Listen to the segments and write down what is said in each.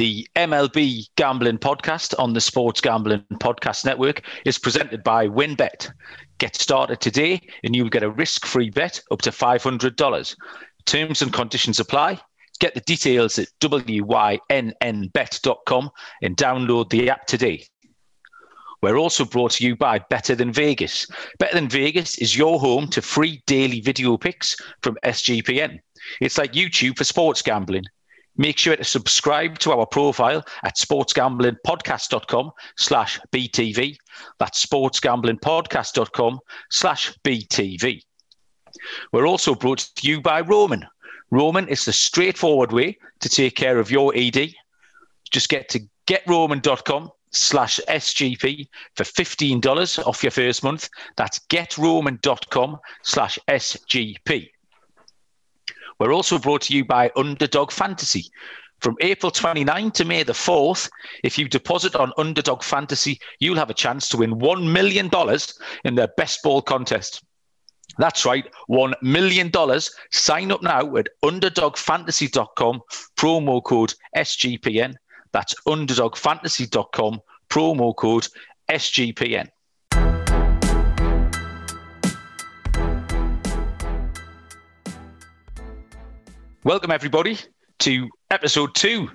The MLB Gambling Podcast on the Sports Gambling Podcast Network is presented by WynnBET. Get started today and you'll get a risk free bet up to $500. Terms and conditions apply. Get the details at wynnbet.com and download the app today. We're also brought to you by Better Than Vegas. Better Than Vegas is your home to free daily video picks from SGPN. It's like YouTube for sports gambling. Make sure to subscribe to our profile at sportsgamblingpodcast.com slash BTV. That's sportsgamblingpodcast.com slash BTV. We're also brought to you by Roman. Roman is the straightforward way to take care of your ED. Just get to getroman.com slash SGP for $15 off your first month. That's getroman.com slash SGP. We're also brought to you by Underdog Fantasy. From April 29 to May the 4th, if you deposit on Underdog Fantasy, you'll have a chance to win $1 million in their best ball contest. That's right, $1 million. Sign up now at underdogfantasy.com, promo code SGPN. That's underdogfantasy.com, promo code SGPN. Welcome, everybody, to episode two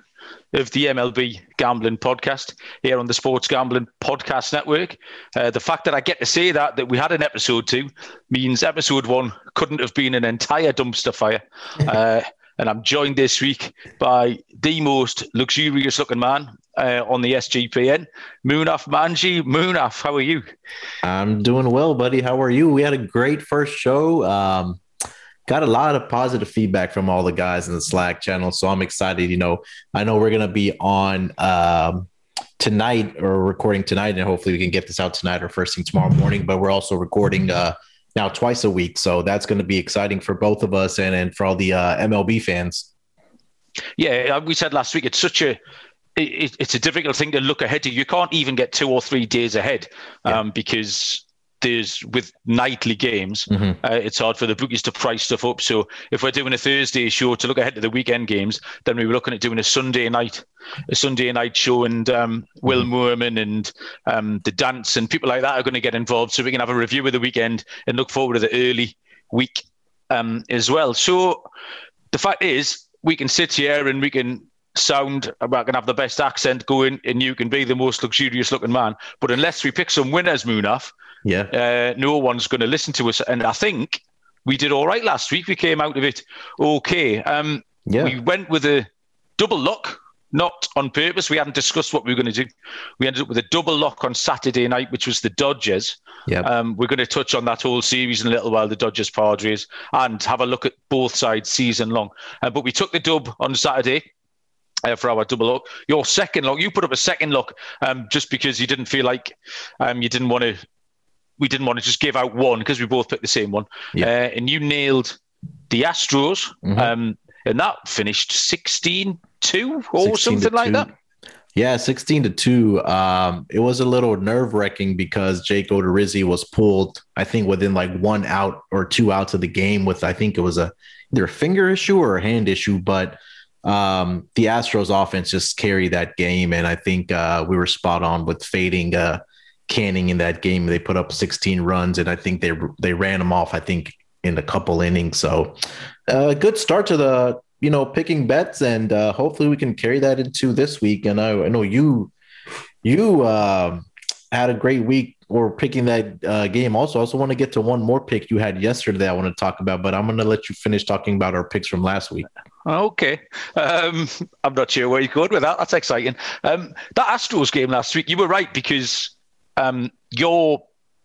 of the MLB Gambling Podcast here on the Sports Gambling Podcast Network. Uh, the fact that I get to say that, that we had an episode two, means episode one couldn't have been an entire dumpster fire. Uh, and I'm joined this week by the most luxurious looking man uh, on the SGPN, Munaf Manji. Munaf, how are you? I'm doing well, buddy. How are you? We had a great first show. Um, got a lot of positive feedback from all the guys in the Slack channel. So I'm excited. You know, I know we're going to be on um, tonight or recording tonight, and hopefully we can get this out tonight or first thing tomorrow morning. But we're also recording uh, now twice a week. So that's going to be exciting for both of us and, and for all the uh, MLB fans. Yeah, we said last week it's such a it, it's a difficult thing to look ahead to. You can't even get two or three days ahead um, yeah. because with nightly games, mm-hmm. uh, it's hard for the bookies to price stuff up. So if we're doing a Thursday show to look ahead to the weekend games, then we were looking at doing a Sunday night, a Sunday night show, and um, Will mm-hmm. Moorman and um, the dance and people like that are going to get involved, so we can have a review of the weekend and look forward to the early week um, as well. So the fact is, we can sit here and we can sound, I can have the best accent going, and you can be the most luxurious looking man. But unless we pick some winners, Munaf, yeah. Uh, no one's going to listen to us. And I think we did all right last week. We came out of it okay. Um, yeah. We went with a double lock, not on purpose. We hadn't discussed what we were going to do. We ended up with a double lock on Saturday night, which was the Dodgers. Yeah. Um, we're going to touch on that whole series in a little while, the Dodgers Padres, and have a look at both sides season long. Uh, but we took the dub on Saturday. Uh, for our double lock, your second lock, you put up a second lock um, just because you didn't feel like um, you didn't want to we didn't want to just give out one because we both picked the same one. Yeah. Uh, and you nailed the Astros, mm-hmm. um, and that finished 16 2 or something like that. Yeah, 16 to 2. Um, it was a little nerve wracking because Jake Odorizzi was pulled, I think, within like one out or two outs of the game with, I think it was a either a finger issue or a hand issue. But um, the Astros offense just carried that game. And I think uh, we were spot on with fading uh, Canning in that game. They put up 16 runs, and I think they they ran them off. I think in a couple innings. So, a uh, good start to the you know picking bets, and uh, hopefully we can carry that into this week. And I, I know you you uh, had a great week or picking that uh, game. Also, I also want to get to one more pick you had yesterday. I want to talk about, but I'm going to let you finish talking about our picks from last week. Okay, um, I'm not sure where you're going with that. That's exciting. Um, that Astros game last week, you were right because um, you're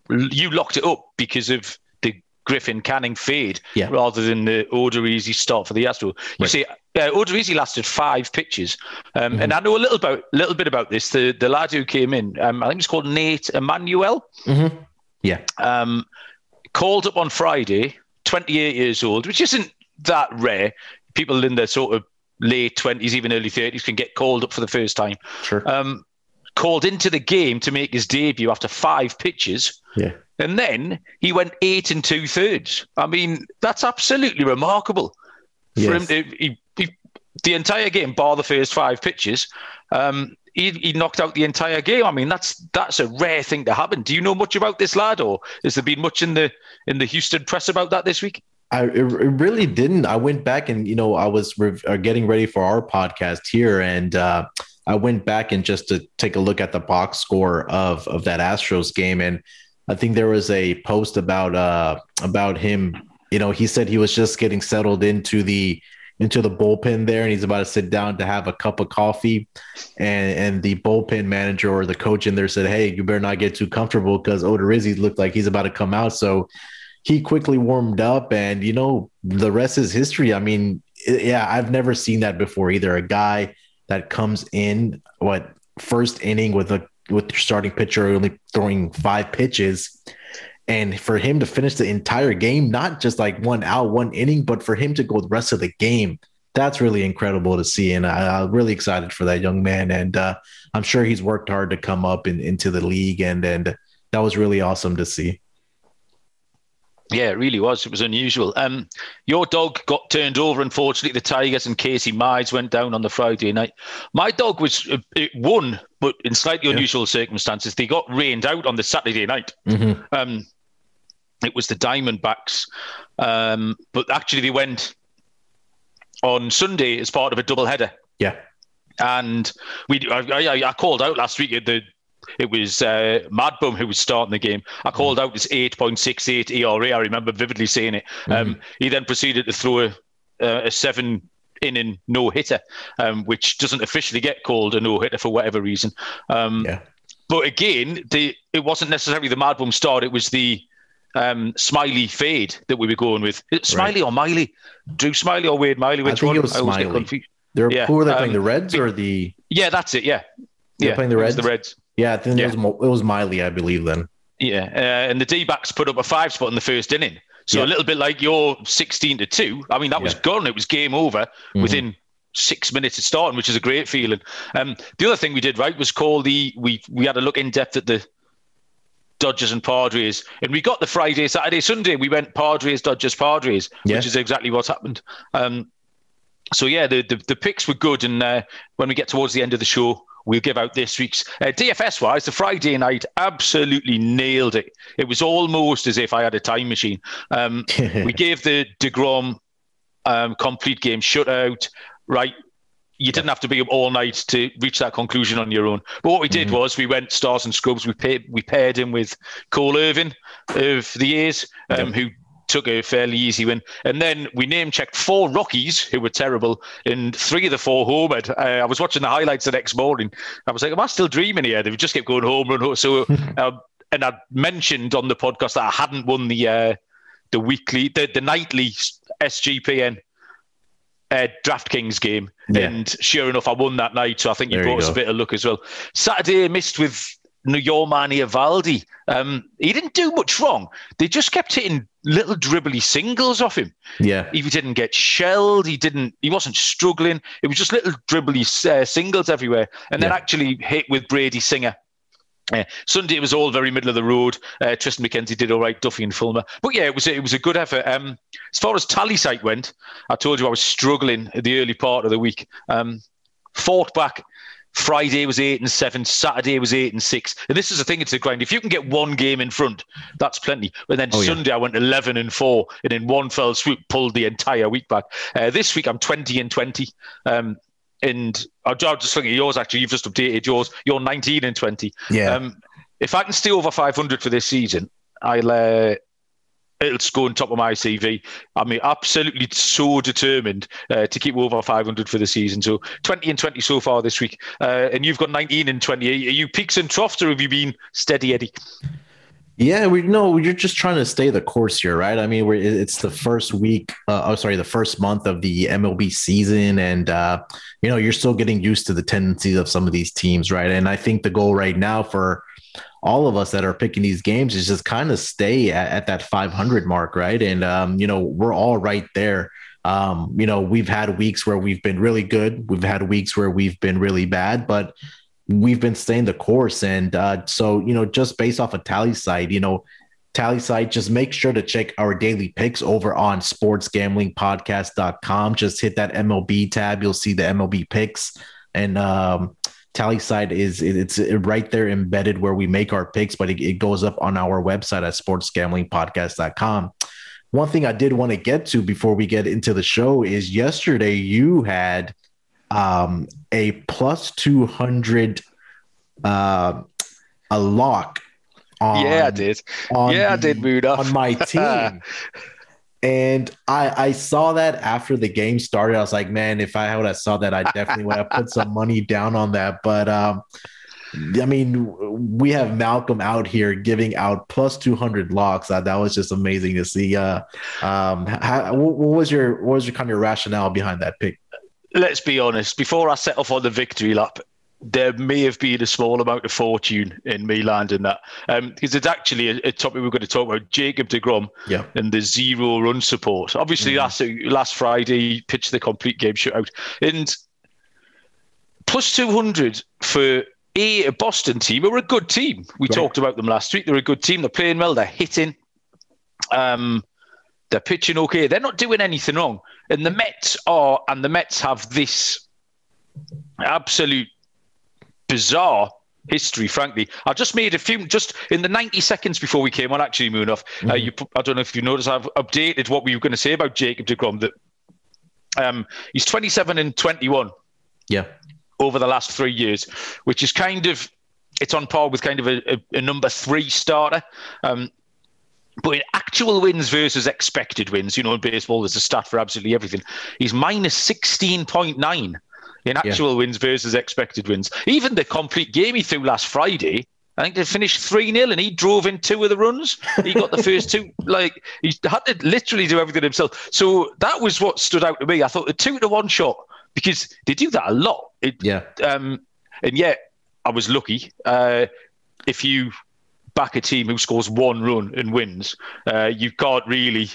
you locked it up because of the Griffin Canning fade yeah. rather than the Odorizzi start for the Astro. You right. see, uh, easy lasted five pitches, um, mm-hmm. and I know a little about little bit about this. The the lad who came in, um, I think it's called Nate Emanuel. Mm-hmm. Yeah, um, called up on Friday, 28 years old, which isn't that rare. People in their sort of late 20s, even early 30s, can get called up for the first time. Sure. Um, called into the game to make his debut after five pitches. Yeah. And then he went eight and two thirds. I mean, that's absolutely remarkable. Yes. For him to, he, he, the entire game, bar the first five pitches, um, he, he knocked out the entire game. I mean, that's that's a rare thing to happen. Do you know much about this lad, or has there been much in the in the Houston press about that this week? I it, really didn't. I went back and you know I was re- uh, getting ready for our podcast here, and uh, I went back and just to take a look at the box score of of that Astros game, and I think there was a post about uh about him. You know, he said he was just getting settled into the into the bullpen there, and he's about to sit down to have a cup of coffee, and and the bullpen manager or the coach in there said, "Hey, you better not get too comfortable because Odorizzi looked like he's about to come out." So he quickly warmed up, and you know the rest is history. I mean, yeah, I've never seen that before either. A guy that comes in what first inning with a with your starting pitcher only throwing five pitches. And for him to finish the entire game, not just like one out, one inning, but for him to go the rest of the game, that's really incredible to see. And I, am really excited for that young man. And uh, I'm sure he's worked hard to come up in, into the league. And, and that was really awesome to see. Yeah, it really was. It was unusual. Um, your dog got turned over. Unfortunately, the Tigers and Casey Mize went down on the Friday night. My dog was uh, it won, but in slightly yeah. unusual circumstances. They got rained out on the Saturday night. Mm-hmm. Um, it was the Diamondbacks, um, but actually they went on Sunday as part of a double header. Yeah, and we I, I, I called out last week the it was uh, Madbum who was starting the game. I called mm. out his 8.68 ERA. I remember vividly saying it. Um, he then proceeded to throw a, a seven inning no hitter, um, which doesn't officially get called a no hitter for whatever reason. Um, yeah. But again, the it wasn't necessarily the Madbum start. It was the um, Smyly fade that we were going with. Smyly right. or Miley? Drew Smyly or Wade Miley? Which I think one? it was Smyly. They're, yeah. Who were they playing? Um, the Reds or the? Yeah, that's it. Yeah. They're yeah, playing the Reds. The Reds. Yeah, I think yeah. It, was, it was Miley, I believe, then. Yeah, uh, and the D backs put up a five spot in the first inning. So yeah. a little bit like your 16 to 2. I mean, that was gone. It was game over mm-hmm. within six minutes of starting, which is a great feeling. Um, the other thing we did right was call the we we had a look in depth at the Dodgers and Padres, and we got the Friday, Saturday, Sunday. We went Padres, Dodgers, Padres, yeah. which is exactly what's happened. Um, so yeah, the, the, the picks were good, and uh, when we get towards the end of the show, we'll give out this week's uh, DFS wise. The Friday night absolutely nailed it. It was almost as if I had a time machine. Um, we gave the Degrom um, complete game shutout. Right, you didn't have to be up all night to reach that conclusion on your own. But what we did mm-hmm. was we went stars and scrubs. We paired, we paired him with Cole Irvin of the A's, um, yep. who took a fairly easy win. And then we name checked four Rockies who were terrible, and three of the four homered. Uh, I was watching the highlights the next morning. I was like, am I still dreaming here? They just kept going home and home. So, uh, and I mentioned on the podcast that I hadn't won the uh, the weekly, the, the nightly SGPN uh, DraftKings game. Yeah. And sure enough, I won that night. So I think you there brought you us a bit of luck as well. Saturday, missed with Nomar Eovaldi. Um, he didn't do much wrong. They just kept hitting little dribbly singles off him. Yeah, he didn't get shelled. He didn't. He wasn't struggling. It was just little dribbly uh, singles everywhere, and then actually hit with Brady Singer. Uh, Sunday it was all very middle of the road. Uh, Triston McKenzie did all right, Duffy and Fulmer. But yeah, it was it was a good effort. Um, as far as Tallysight went, I told you I was struggling at the early part of the week. Um, fought back Friday was eight and seven. Saturday was eight and six. And this is the thing; it's a grind. If you can get one game in front, that's plenty. But then oh, Sunday yeah. I went eleven and four, and in one fell swoop pulled the entire week back. Uh, this week I'm twenty and twenty. Um, and I'll, just look at yours. Actually, you've just updated yours. You're nineteen and twenty. Yeah. Um, if I can stay over five hundred for this season, I'll uh, it'll go on top of my CV. I mean, absolutely so determined uh, to keep over 500 for the season. So 20 and 20 so far this week, uh, and you've got 19 and 20. Are you peaks and troughs, or have you been steady, Eddie? Yeah, we know you're just trying to stay the course here, right? I mean, it's the first week, uh, oh, sorry, the first month of the MLB season, and uh, you know you're still getting used to the tendencies of some of these teams, right? And I think the goal right now for all of us that are picking these games is just kind of stay at, at that 500 mark, right? And um, you know, we're all right there. Um, you know, we've had weeks where we've been really good. We've had weeks where we've been really bad, but we've been staying the course. And uh, so, you know, just based off a Tallysight, you know, Tallysight, just make sure to check our daily picks over on sportsgamblingpodcast.com. Just hit that MLB tab. You'll see the MLB picks. And um, Tallysight is it's right there embedded where we make our picks, but it, it goes up on our website at sportsgamblingpodcast.com. One thing I did want to get to before we get into the show is yesterday you had um, a plus 200 uh, a lock on, yeah, I did. Yeah, I did, Muda. on my team. And I I saw that after the game started. I was like, man, if I would have saw that, I definitely would have put some money down on that. But um, I mean, we have Malcolm out here giving out plus 200 locks. Uh, that was just amazing to see. Uh, um, how, what was your what was your kind of rationale behind that pick? Let's be honest. Before I set off on the victory lap, there may have been a small amount of fortune in me landing that because um, it's actually a, a, topic we're going to talk about Jacob deGrom yeah. and the zero run support. Obviously, mm-hmm. last last Friday pitched the complete game shutout and plus two hundred for a, Boston team who are a good team. We right. talked about them last week. They're a good team. They're playing well. They're hitting. Um, they're pitching okay. They're not doing anything wrong. And the Mets are, and the Mets have this absolute bizarre history, frankly. I just made a few, just in the 90 seconds before we came on, actually, Munaf. Uh, mm-hmm. Uh, you, I don't know if you noticed, I've updated what we were going to say about Jacob de deGrom, that um, he's 27 and 21. Yeah. Over the last three years, which is kind of, it's on par with kind of a, a, a number three starter. Um, but in actual wins versus expected wins, you know, in baseball, there's a stat for absolutely everything. He's minus 16.9 in actual yeah. wins versus expected wins. Even the complete game he threw last Friday, I think they finished 3 0 and he drove in two of the runs. He got the first two. Like, he had to literally do everything himself. So that was what stood out to me. I thought the two to one shot, because they do that a lot. It, yeah. Um, and yet, I was lucky. Uh, if you back a team who scores one run and wins, uh, you can't really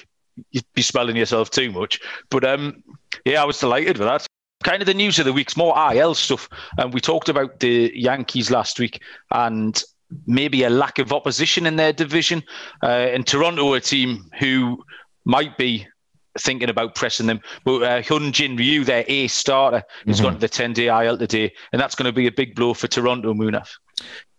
be smelling yourself too much. But um, yeah, I was delighted with that kind of the news of the week's more IL stuff. And we talked about the Yankees last week and maybe a lack of opposition in their division. Uh, and Toronto, a team who might be thinking about pressing them. But uh, Hyun Jin Ryu, their ace starter, has mm-hmm. gone to the 10 day IL today. And that's going to be a big blow for Toronto, Munaf.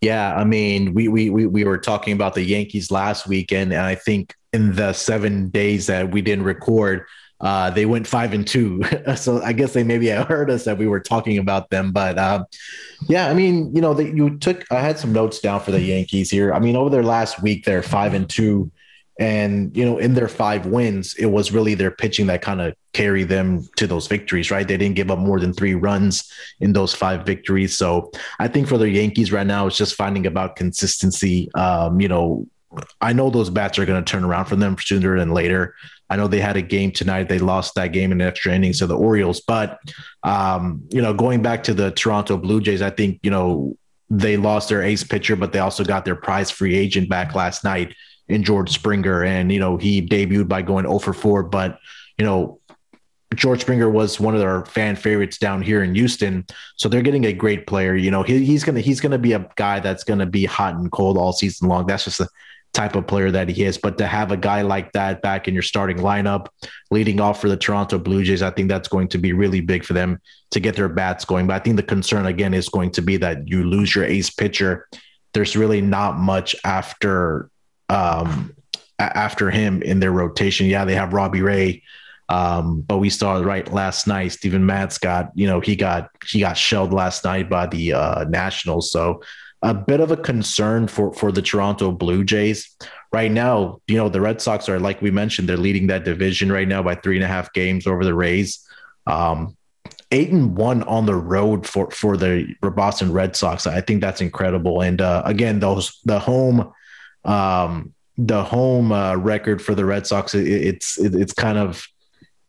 Yeah, I mean, we, we we we were talking about the Yankees last weekend, and I think in the seven days that we didn't record, uh, they went five and two. so I guess they maybe heard us that we were talking about them. But uh, yeah, I mean, you know, that you took, I had some notes down for the Yankees here. I mean, over their last week, they're five and two. And, you know, in their five wins, it was really their pitching that kind of carried them to those victories, right? They didn't give up more than three runs in those five victories. So I think for the Yankees right now, it's just finding about consistency. Um, you know, I know those bats are going to turn around for them sooner than later. I know they had a game tonight. They lost that game in extra innings to the Orioles. But, um, you know, going back to the Toronto Blue Jays, I think, you know, they lost their ace pitcher, but they also got their prize free agent back last night in George Springer. And, you know, he debuted by going 0 for 4. But, you know, George Springer was one of their fan favorites down here in Houston, so they're getting a great player. You know, he, he's gonna he's gonna be a guy that's gonna be hot and cold all season long. That's just the type of player that he is. But to have a guy like that back in your starting lineup, leading off for the Toronto Blue Jays, I think that's going to be really big for them to get their bats going. But I think the concern again is going to be that you lose your ace pitcher. There's really not much after um, after him in their rotation. Yeah, they have Robbie Ray. Um, but we saw right last night, Steven Matz got, you know, he got he got shelled last night by the uh, Nationals. So a bit of a concern for for the Toronto Blue Jays right now. You know, the Red Sox are like we mentioned, they're leading that division right now by three and a half games over the Rays. Um, eight and one on the road for for the Boston Red Sox. I think that's incredible. And uh, again, those the home. Um, the home uh, record for the Red Sox, it, it's it, it's kind of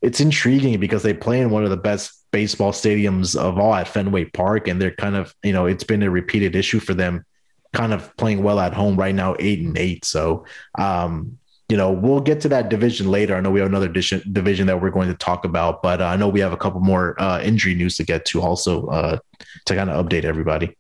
it's intriguing because they play in one of the best baseball stadiums of all at Fenway Park, and they're kind of you know it's been a repeated issue for them, kind of playing well at home right now, eight and eight. So. Um, you know, we'll get to that division later. I know we have another division that we're going to talk about, but uh, I know we have a couple more uh, injury news to get to also uh, to kind of update everybody.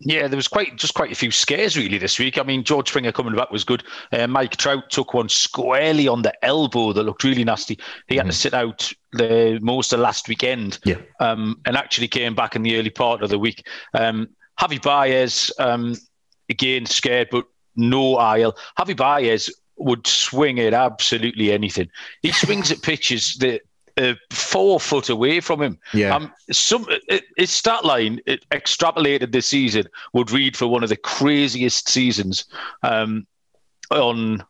Yeah, there was quite just quite a few scares really this week. I mean, George Springer coming back was good. Uh, Mike Trout took one squarely on the elbow that looked really nasty. He had mm-hmm. to sit out the most of last weekend, yeah, um, and actually came back in the early part of the week. Um, Javi Baez, um, again scared, but no IL. Javi Baez would swing at absolutely anything. He swings at pitches that uh, four foot away from him. Yeah. Um, some it, his stat line it extrapolated this season would read for one of the craziest seasons um, on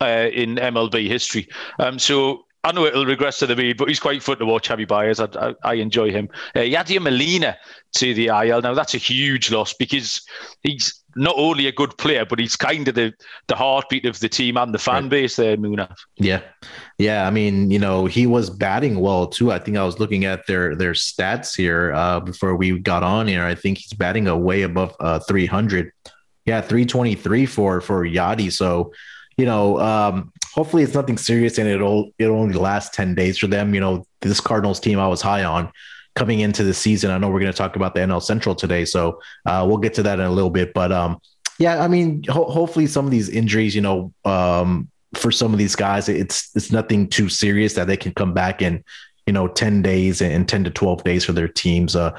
uh, in MLB history. Um, so I know it'll regress to the mean, but he's quite fun to watch. Javi Baez, I, I, I enjoy him. Uh, Yadier Molina to the IL. Now that's a huge loss because he's not only a good player, but he's kind of the, the heartbeat of the team and the fan right. base there, Munaf. Yeah. Yeah. I mean, you know, he was batting well too. I think I was looking at their their stats here uh, before we got on here. I think he's batting a way above uh, 300. Yeah, 323 for for Yadi. So, you know, um, hopefully it's nothing serious and it'll it'll only last 10 days for them. You know, this Cardinals team I was high on coming into the season. I know we're going to talk about the NL Central today, so uh, we'll get to that in a little bit. But um, yeah, I mean, ho- hopefully some of these injuries, you know, um, for some of these guys, it's it's nothing too serious that they can come back in, you know, ten days and ten to twelve days for their teams. Uh,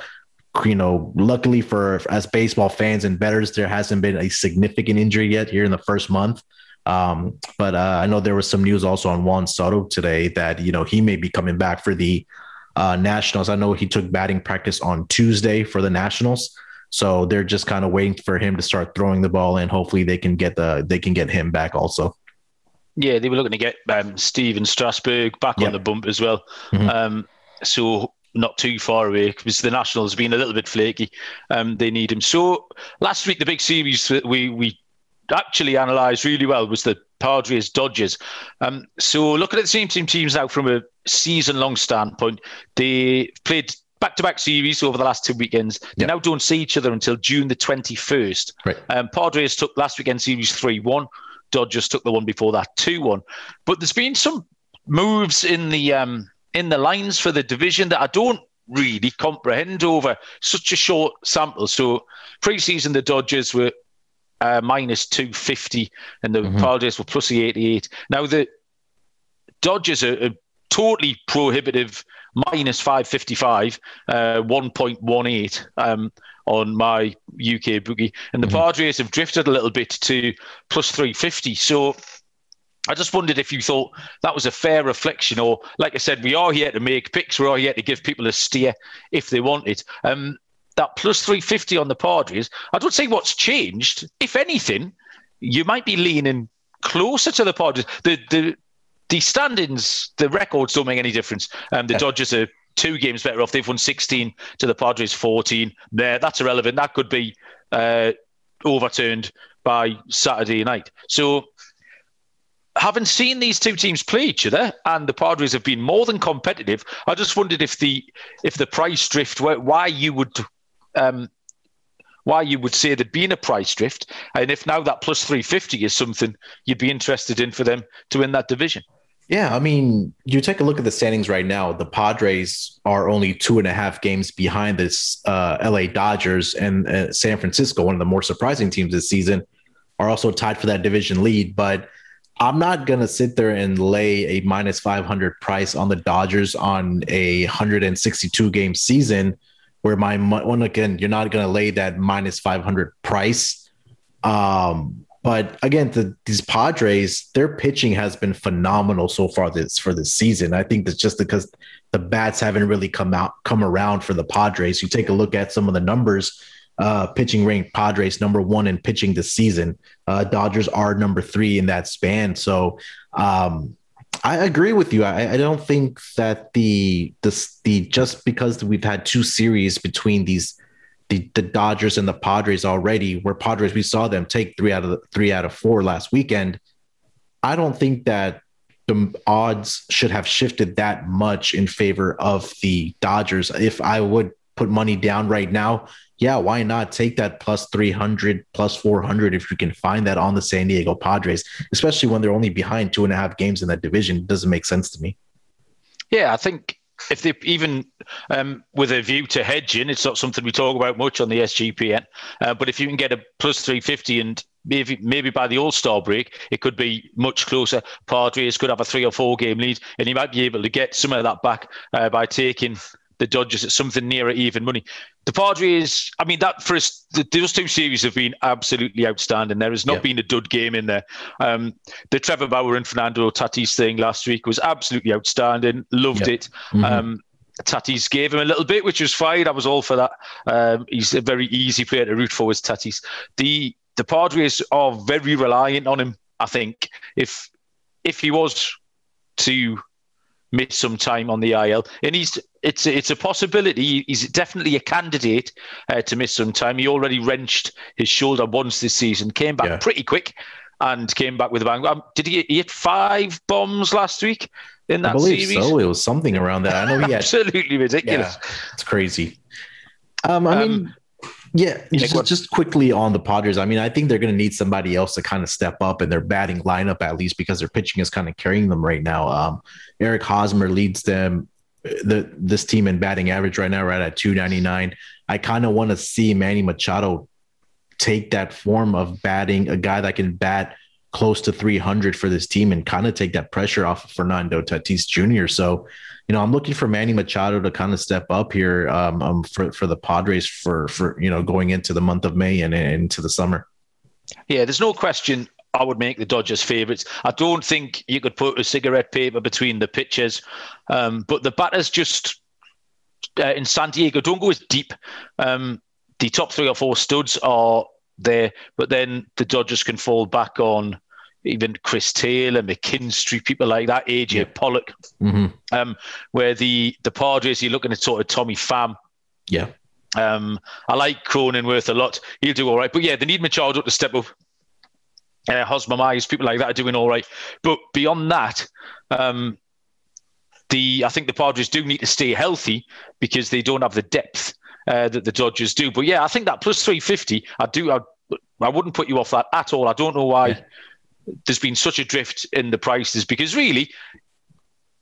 you know, luckily for as baseball fans and betters, there hasn't been a significant injury yet here in the first month. Um, but uh, I know there was some news also on Juan Soto today that you know he may be coming back for the uh, Nationals. I know he took batting practice on Tuesday for the Nationals, so they're just kind of waiting for him to start throwing the ball, and hopefully they can get the they can get him back also. Yeah, they were looking to get um, Stephen Strasburg back yep. on the bump as well. Mm-hmm. Um, so not too far away because the Nationals have been a little bit flaky. Um, they need him. So last week, the big series that we we actually analysed really well was the Padres Dodgers. Um, so looking at the same team teams now from a season long standpoint, they played back to back series over the last two weekends. They yep. now don't see each other until June the 21st. Right. Um, Padres took last weekend series 3 1. Dodgers took the one before that 2 1. But there's been some moves in the um, in the lines for the division that I don't really comprehend over such a short sample. So preseason, the Dodgers were uh, minus 250 and the mm-hmm. Padres were plus the 88. Now, the Dodgers are, are totally prohibitive minus 555, uh, 1.18 um, on my UK boogie. And the mm-hmm. Padres have drifted a little bit to plus 350. So I just wondered if you thought that was a fair reflection, or like I said, we are here to make picks. We are here to give people a steer if they want it. Um, that plus 350 on the Padres, I don't see what's changed. If anything, you might be leaning closer to the Padres. The the the standings, the records don't make any difference. Um, the. Dodgers are two games better off. They've won 16 to the Padres 14. There, that's irrelevant. That could be uh, overturned by Saturday night. So, having seen these two teams play each other, and the Padres have been more than competitive, I just wondered if the if the price drift, why you would um, why you would say there'd been a price drift, and if now that plus 350 is something you'd be interested in for them to win that division. Yeah, I mean, you take a look at the standings right now. The Padres are only two and a half games behind this uh, LA Dodgers and uh, San Francisco, one of the more surprising teams this season, are also tied for that division lead. But I'm not going to sit there and lay a minus 500 price on the Dodgers on a 162 game season where my one again, you're not going to lay that minus 500 price. Um, but again, the, these Padres, their pitching has been phenomenal so far this for this season. I think that's just because the bats haven't really come out come around for the Padres. You take a look at some of the numbers. Uh, pitching ranked Padres number one in pitching this season. Uh, Dodgers are number three in that span. So um, I agree with you. I, I don't think that the the the just because we've had two series between these the, the Dodgers and the Padres already, where Padres we saw them take three out of the, three out of four last weekend. I don't think that the odds should have shifted that much in favor of the Dodgers. If I would put money down right now, yeah, why not take that plus 300, plus 400 if you can find that on the San Diego Padres, especially when they're only behind two and a half games in that division? It doesn't make sense to me. Yeah, I think if they even um, with a view to hedging, it's not something we talk about much on the SGPN. Uh, but if you can get a plus 350 and maybe maybe by the All Star break, it could be much closer. Padres could have a three or four game lead, and you might be able to get some of that back uh, by taking the Dodgers at something nearer even money. The Padres, I mean, that first those two series have been absolutely outstanding. There has not yeah. been a dud game in there. Um, the Trevor Bauer and Fernando Tatis thing last week was absolutely outstanding. Loved yeah. it. Mm-hmm. Um, Tatis gave him a little bit, which was fine. I was all for that. Um, he's a very easy player to root for, with Tatis. The the Padres are very reliant on him. I think if if he was to miss some time on the IL, and he's it's it's a possibility. He's definitely a candidate uh, to miss some time. He already wrenched his shoulder once this season, came back yeah. pretty quick, and came back with a bang. Um, did he, he hit five bombs last week in that I believe series? So it was something around that. I know he had absolutely ridiculous. Yeah, it's crazy. Um, I um, mean, yeah, just, just quickly on the Padres. I mean, I think they're going to need somebody else to kind of step up in their batting lineup at least because their pitching is kind of carrying them right now. Um, Eric Hosmer leads them the this team in batting average right now, right at 299. I kind of want to see Manny Machado take that form of batting, a guy that can bat close to 300 for this team and kind of take that pressure off of Fernando Tatis Jr. So you know, I'm looking for Manny Machado to kind of step up here um, um, for for the Padres for for you know going into the month of May and, and into the summer. Yeah, there's no question. I would make the Dodgers favourites. I don't think you could put a cigarette paper between the pitchers, um, but the batters just uh, in San Diego don't go as deep. Um, the top three or four studs are there, but then the Dodgers can fall back on even Chris Taylor, McKinstry, people like that, AJ yeah. Pollock. Mm-hmm. Um, where the the Padres, you're looking at sort of Tommy Pham. Yeah. Um, I like Cronenworth a lot. He'll do all right. But yeah, they need Machado to step up. Uh, Hosmer Myers, people like that are doing all right. But beyond that, um, the I think the Padres do need to stay healthy because they don't have the depth uh, that the Dodgers do. But yeah, I think that plus 350, I do. I, I wouldn't put you off that at all. I don't know why. Yeah there's been such a drift in the prices because really,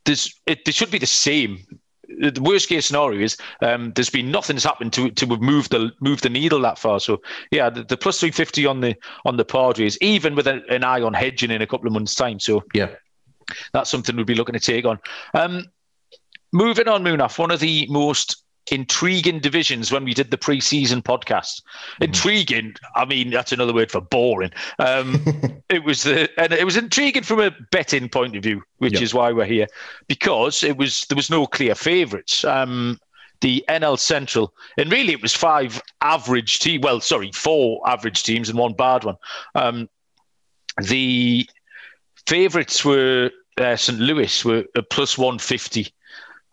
there's it, should be the same. The worst case scenario is um, there's been nothing's happened to to move the move the needle that far. So yeah, the, the plus three fifty on the on the Padres, even with a, an eye on hedging in a couple of months' time. So yeah, that's something we'll be looking to take on. Um, moving on, Munaf, one of the most intriguing divisions when we did the pre-season podcast. Mm-hmm. Intriguing, I mean, that's another word for boring. Um, it was the, and it was intriguing from a betting point of view, which yep. is why we're here, because it was there was no clear favourites. Um, the NL Central, and really it was five average team. Well, sorry, four average teams and one bad one. Um, the favourites were uh, St. Louis were plus one fifty.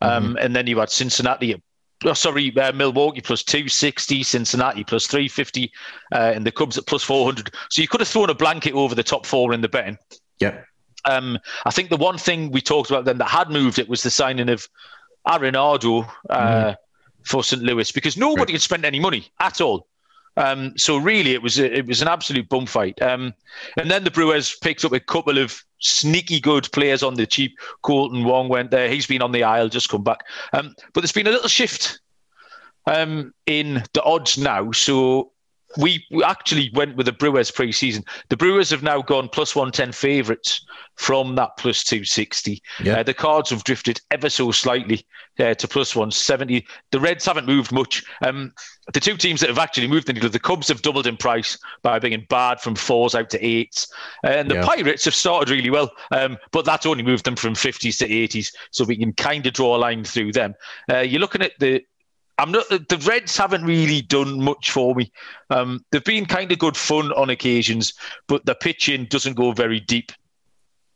Um, mm-hmm. And then you had Cincinnati oh, sorry, uh, Milwaukee plus 260, Cincinnati plus 350, uh, and the Cubs at plus 400. So you could have thrown a blanket over the top four in the betting. Yeah. Um, I think the one thing we talked about then that had moved it was the signing of Arenado uh, mm. for St. Louis because nobody right. had spent any money at all. Um, so really, it was a, it was an absolute bum fight. Um, and then the Brewers picked up a couple of sneaky good players on the cheap. Kolten Wong went there. He's been on the IL, just come back. Um, but there's been a little shift um, in the odds now. So we, actually went with the Brewers pre-season. The Brewers have now gone plus 110 favourites from that plus 260. Yeah. Uh, the Cards have drifted ever so slightly uh, to plus 170. The Reds haven't moved much. Um, the two teams that have actually moved the needle, the Cubs have doubled in price by being bad from fours out to eights. And the yeah. Pirates have started really well, um, but that's only moved them from 50s to 80s. So we can kind of draw a line through them. Uh, you're looking at the I'm not. The Reds haven't really done much for me. Um, they've been kind of good fun on occasions, but the pitching doesn't go very deep.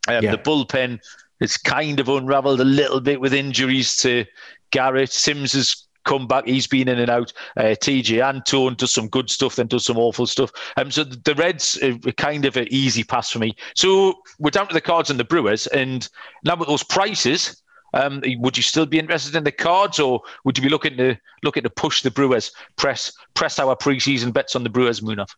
Um, yeah. The bullpen is kind of unravelled a little bit with injuries to Garrett. Sims has come back. He's been in and out. Uh, Tejay Antone does some good stuff, then does some awful stuff. Um, so the Reds are kind of an easy pass for me. So we're down to the Cards and the Brewers, and now with those prices, Um, would you still be interested in the cards, or would you be looking to looking to push the Brewers, press press our preseason bets on the Brewers, Munaf?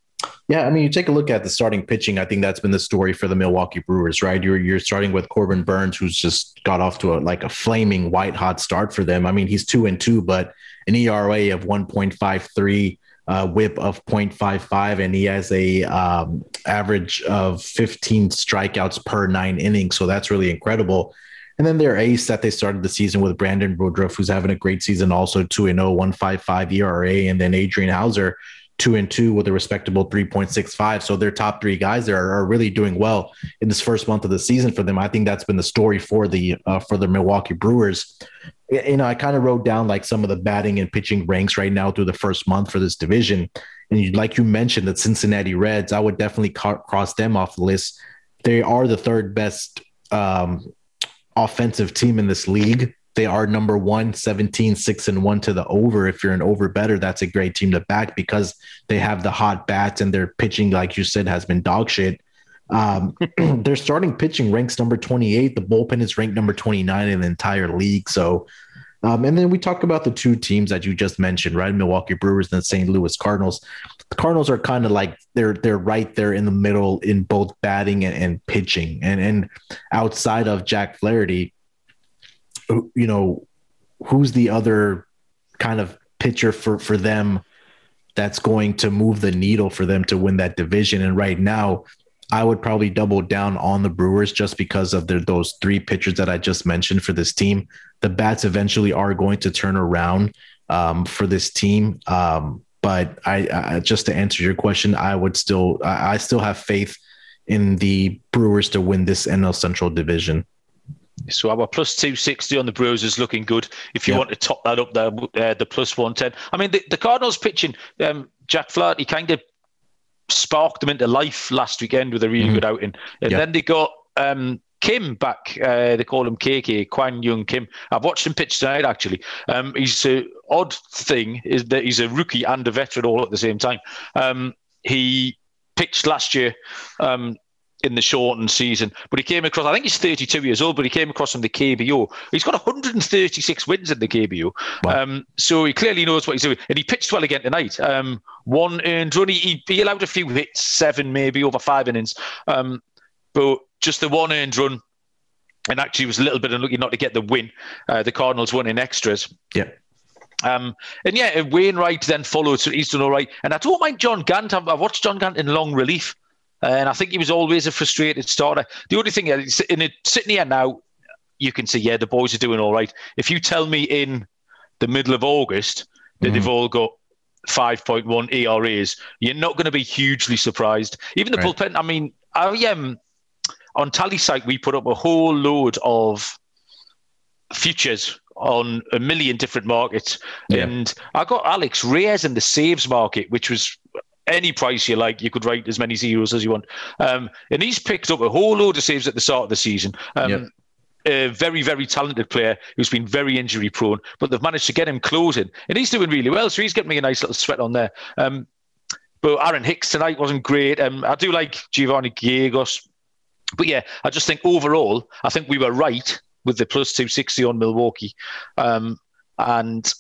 Yeah, I mean, you take a look at the starting pitching. I think that's been the story for the Milwaukee Brewers, right? You're you're starting with Corbin Burnes, who's just got off to a like a flaming white hot start for them. I mean, he's two and two, but an ERA of 1.53 uh, whip of 0.55 and he has a um, average of 15 strikeouts per nine innings so that's really incredible and then their ace that they started the season with brandon woodruff who's having a great season also 2 and 0 155 era and then adrian houser two and two with a respectable 3.65. So their top three guys there are, are, really doing well in this first month of the season for them. I think that's been the story for the uh, for the Milwaukee Brewers. You know, I kind of wrote down like some of the batting and pitching ranks right now through the first month for this division. And you, like you mentioned, the Cincinnati Reds, I would definitely ca- cross them off the list. They are the third best um, offensive team in this league. They are number one, 17, 6 and 1 to the over. If you're an over better, that's a great team to back because they have the hot bats and their pitching, like you said, has been dog shit. Um, their starting pitching ranks number 28. The bullpen is ranked number 29 in the entire league. So, um, and then we talk about the two teams that you just mentioned, right? Milwaukee Brewers and the St. Louis Cardinals. The Cardinals are kind of like they're they're right there in the middle in both batting and, and pitching. And and outside of Jack Flaherty, you know, who's the other kind of pitcher for for them that's going to move the needle for them to win that division? And right now, I would probably double down on the Brewers just because of their, those three pitchers that I just mentioned for this team. The bats eventually are going to turn around um, for this team. Um, but I, I, just to answer your question, I would still I, I still have faith in the Brewers to win this NL Central division. So our plus 260 on the Brewers is looking good. If you want to top that up there, uh, the plus 110. I mean, the, the Cardinals pitching, um, Jack Flaherty kind of sparked them into life last weekend with a really mm-hmm. good outing. And then they got um, Kim back. Uh, they call him KK, Kwang Hyun Kim. I've watched him pitch tonight, actually. Um, he's a odd thing is that he's a rookie and a veteran all at the same time. Um, he pitched last year um, in the shortened season. But he came across, I think he's 32 years old, but he came across from the KBO. He's got 136 wins in the KBO. Wow. Um, so he clearly knows what he's doing. And he pitched well again tonight. Um, one earned run. He, he allowed a few hits, seven maybe over five innings. Um, but just the one earned run. And actually was a little bit unlucky not to get the win. Uh, the Cardinals won in extras. Yeah. Um, and yeah, Wainwright then followed, so he's done all right. And I don't mind John Gant. I've, I've watched John Gant in long relief. And I think he was always a frustrated starter. The only thing is, in it, sitting here now, you can see, yeah, the boys are doing all right. If you tell me in the middle of August that mm-hmm. they've all got 5.1 ERAs, you're not going to be hugely surprised. Even the right. bullpen, I mean, I um, on Tallysight, we put up a whole load of futures on a million different markets. Yeah. And I got Alex Reyes in the saves market, which was any price you like. You could write as many zeros as you want. Um, and he's picked up a whole load of saves at the start of the season. Um, yep. A very, very talented player who's been very injury prone, but they've managed to get him closing, and he's doing really well. So he's getting me a nice little sweat on there. Um, but Aaron Hicks tonight wasn't great. Um, I do like Giovanny Gallegos, but yeah, I just think overall, I think we were right with the plus 260 on Milwaukee. Um, and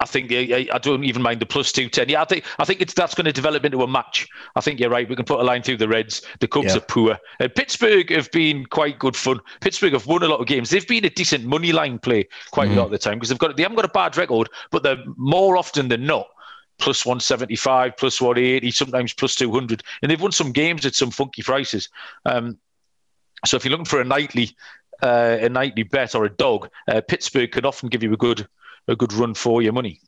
I think I don't even mind the plus two ten. Yeah, I think I think it's that's going to develop into a match. I think you're right. We can put a line through the Reds. The Cubs yeah. are poor. Uh, Pittsburgh have been quite good fun. Pittsburgh have won a lot of games. They've been a decent money line play quite mm-hmm. a lot of the time because they've got they haven't got a bad record, but they're more often than not plus 175, plus 180, sometimes plus 200, and they've won some games at some funky prices. Um, so if you're looking for a nightly uh, a nightly bet or a dog, uh, Pittsburgh can often give you a good a good run for your money.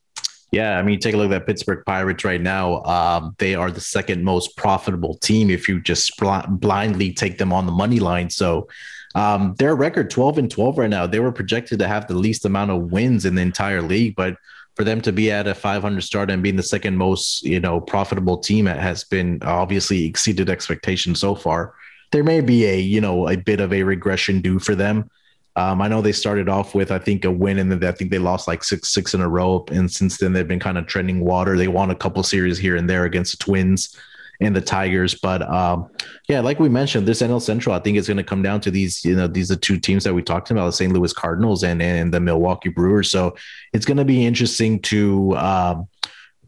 Yeah, I mean, take a look at that Pittsburgh Pirates right now. Um, they are the second most profitable team if you just blindly take them on the money line. So um, their record 12 and 12 right now. They were projected to have the least amount of wins in the entire league, but for them to be at a 500 start and being the second most, you know, profitable team has been obviously exceeded expectations so far. There may be a, you know, a bit of a regression due for them. Um, I know they started off with I think a win, and then I think they lost like six six in a row. And since then, they've been kind of trending water. They won a couple series here and there against the Twins and the Tigers. But um, yeah, like we mentioned, this NL Central, I think it's going to come down to these, you know, these are two teams that we talked about, the St. Louis Cardinals and and the Milwaukee Brewers. So it's going to be interesting to. Um,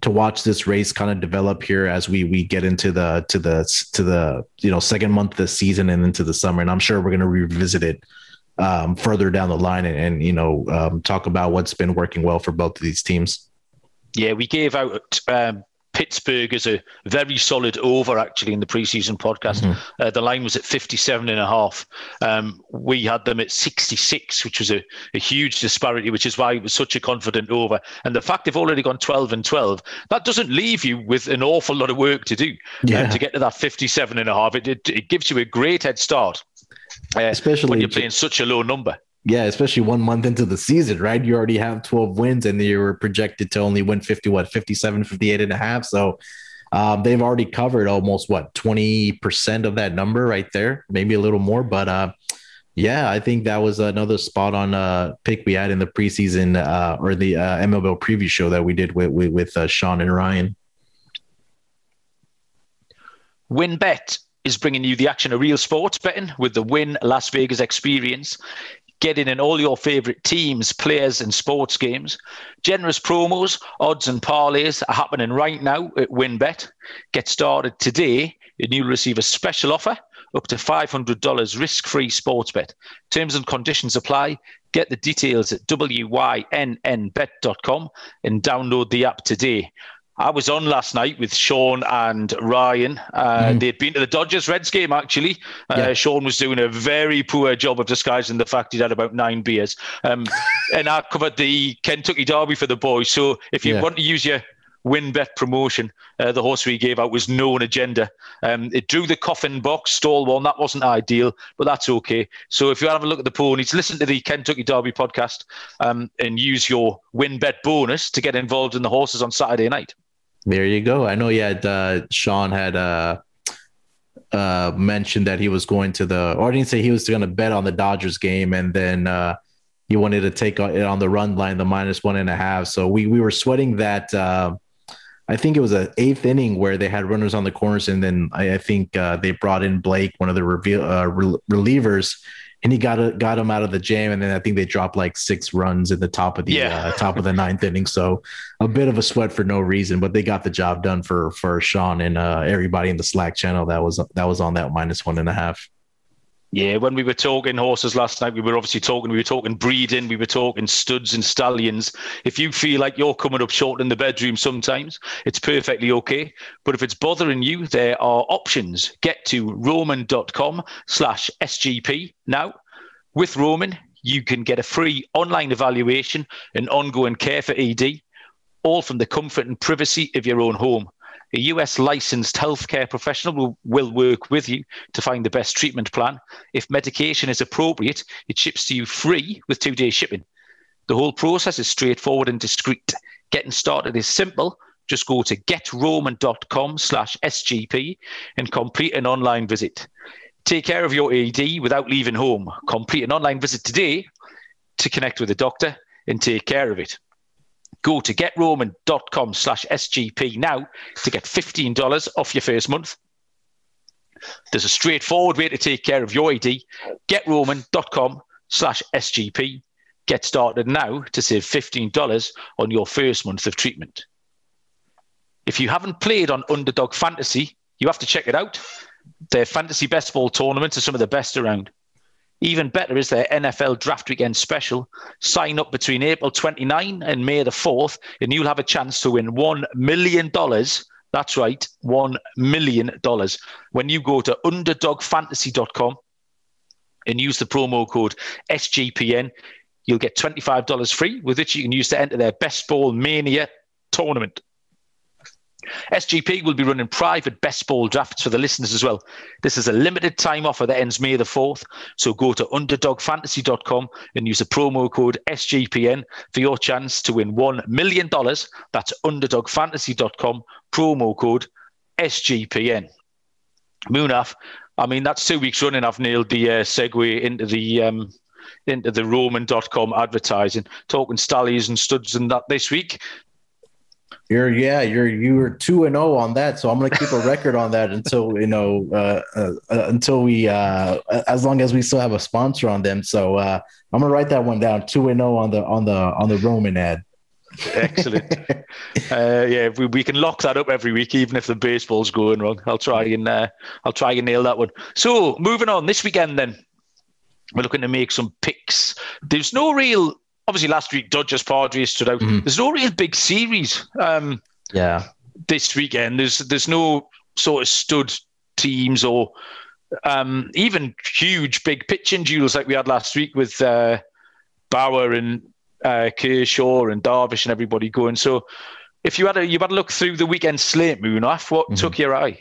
to watch this race kind of develop here as we we get into the to the to the you know second month of the season and into the summer and i'm sure we're going to revisit it um, further down the line and, and you know um, talk about what's been working well for both of these teams yeah we gave out um, Pittsburgh is a very solid over actually in the preseason podcast. Mm-hmm. Uh, the line was at 57 and a half. Um, we had them at 66, which was a, a, huge disparity, which is why it was such a confident over. And the fact they've already gone 12 and 12, that doesn't leave you with an awful lot of work to do uh, to get to that 57 and a half. It, it, it gives you a great head start. Uh, Especially when you're playing such a low number. Yeah, especially one month into the season, right? You already have 12 wins and you were projected to only win 50, what, 57, 58 and a half. So um, they've already covered almost what 20% of that number right there, maybe a little more. But uh, yeah, I think that was another spot on uh, pick we had in the preseason uh, or the uh, MLB preview show that we did with, with, with uh, Sean and Ryan. WynnBET is bringing you the action of real sports betting with the Wynn Las Vegas experience. Get in all your favorite teams, players, and sports games. Generous promos, odds, and parlays are happening right now at WynnBET. Get started today, and you'll receive a special offer up to $500 risk free sports bet. Terms and conditions apply. Get the details at wynnbet.com and download the app today. I was on last night with Sean and Ryan. Uh, mm. They'd been to the Dodgers Reds game, actually. Uh, yeah. Sean was doing a very poor job of disguising the fact he'd had about nine beers. Um, and I covered the Kentucky Derby for the boys. So if you yeah. want to use your WynnBET promotion, uh, the horse we gave out was known agenda. Um, it drew the coffin box, stall one. That wasn't ideal, but that's okay. So if you have a look at the ponies, listen to the Kentucky Derby podcast um, and use your WynnBET bonus to get involved in the horses on Saturday night. There you go. I know you had uh, Sean had uh, uh, mentioned that he was going to the, or didn't say he was going to bet on the Dodgers game, and then uh, he wanted to take it on the run line, the minus one and a half. So we we were sweating that. Uh, I think it was an eighth inning where they had runners on the corners, and then I, I think uh, they brought in Blake, one of the reveal, uh, relievers, and he got a, got him out of the jam. And then I think they dropped like six runs in the top of the yeah. uh, top of the ninth inning. So a bit of a sweat for no reason, but they got the job done for for Sean and uh, everybody in the Slack channel that was that was on that minus one and a half. Yeah, when we were talking horses last night, we were obviously talking, we were talking breeding, we were talking studs and stallions. If you feel like you're coming up short in the bedroom sometimes, it's perfectly okay. But if it's bothering you, there are options. Get to roman.com slash SGP now. With Roman, you can get a free online evaluation and ongoing care for ED, all from the comfort and privacy of your own home. A US licensed healthcare professional will, will work with you to find the best treatment plan. If medication is appropriate, it ships to you free with two day shipping. The whole process is straightforward and discreet. Getting started is simple. Just go to getroman.com slash SGP and complete an online visit. Take care of your ED without leaving home. Complete an online visit today to connect with a doctor and take care of it. Go to getroman.com slash SGP now to get $15 off your first month. There's a straightforward way to take care of your ED. Getroman.com slash SGP. Get started now to save $15 on your first month of treatment. If you haven't played on Underdog Fantasy, you have to check it out. Their fantasy best ball tournaments are some of the best around. Even better is their NFL Draft Weekend special. Sign up between April 29 and May the 4th, and you'll have a chance to win $1 million. That's right, $1 million. When you go to underdogfantasy.com and use the promo code SGPN, you'll get $25 free, with which you can use to enter their Best Ball Mania tournament. SGP will be running private best ball drafts for the listeners as well. This is a limited time offer that ends May the 4th. So go to underdogfantasy.com and use the promo code SGPN for your chance to win $1 million. That's underdogfantasy.com, promo code SGPN. Munaf, I mean, that's two weeks running. I've nailed the uh, segue into the. Um, into the roman.com advertising, talking stallions and studs and that this week You're yeah, you're you were two and zero on that, so I'm gonna keep a record on that until you know uh, uh, uh, until we uh, as long as we still have a sponsor on them. So uh, I'm gonna write that one down. Two and zero on the on the on the Roman ad. Excellent. uh, yeah, we, we can lock that up every week, even if the baseball's going wrong. I'll try and uh, I'll try and nail that one. So moving on this weekend, then we're looking to make some picks. There's no real obviously last week Dodgers Padres stood out. Mm-hmm. There's no real big series. Um, yeah. This weekend, there's there's no sort of stud teams or um, even huge big pitching duels like we had last week with uh, Bauer and uh, Kershaw and Darvish and everybody going. So, if you had a you had a look through the weekend slate, Munaf, what mm-hmm. took your eye?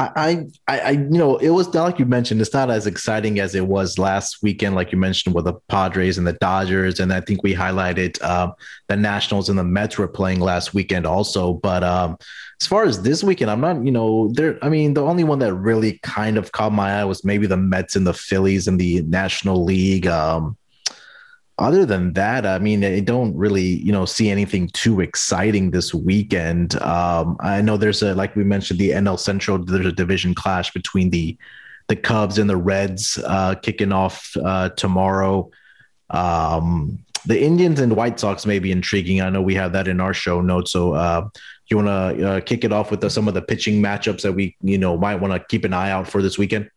I, I, I, you know, it was not like you mentioned. It's not as exciting as it was last weekend, like you mentioned with the Padres and the Dodgers, and I think we highlighted um, the Nationals and the Mets were playing last weekend also. But um, as far as this weekend, I'm not, you know, there. I mean, the only one that really kind of caught my eye was maybe the Mets and the Phillies in the National League. Um, other than that, I mean, I don't really, you know, see anything too exciting this weekend. Um, I know there's a, like we mentioned, the NL Central, there's a division clash between the the Cubs and the Reds uh, kicking off uh, tomorrow. Um, the Indians and White Sox may be intriguing. I know we have that in our show notes. So, uh, you want to uh, kick it off with the, some of the pitching matchups that we, you know, might want to keep an eye out for this weekend?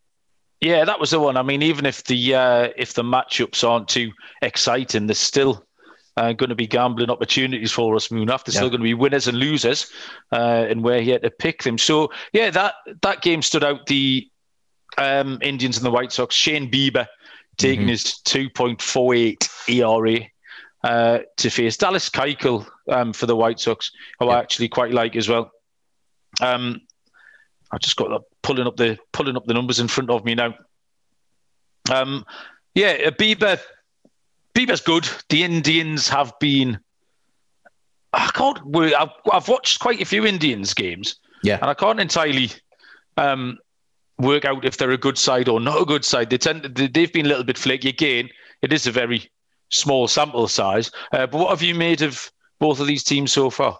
Yeah, that was the one. I mean, even if the uh, if the matchups aren't too exciting, there's still uh, going to be gambling opportunities for us. Moon after still going to be winners and losers, uh, and we're here to pick them. So yeah, that that game stood out. The um, Indians and the White Sox. Shane Bieber taking mm-hmm. his 2.48 ERA uh, to face Dallas Keuchel um, for the White Sox, who I actually quite like as well. Um, I just got the, pulling up the pulling up the numbers in front of me now. Um, yeah, Bieber. Bieber's good. The Indians have been. I can't. I've, I've watched quite a few Indians games. Yeah, and I can't entirely um, work out if they're a good side or not a good side. They tend. They've been a little bit flaky. Again, it is a very small sample size. Uh, but what have you made of both of these teams so far?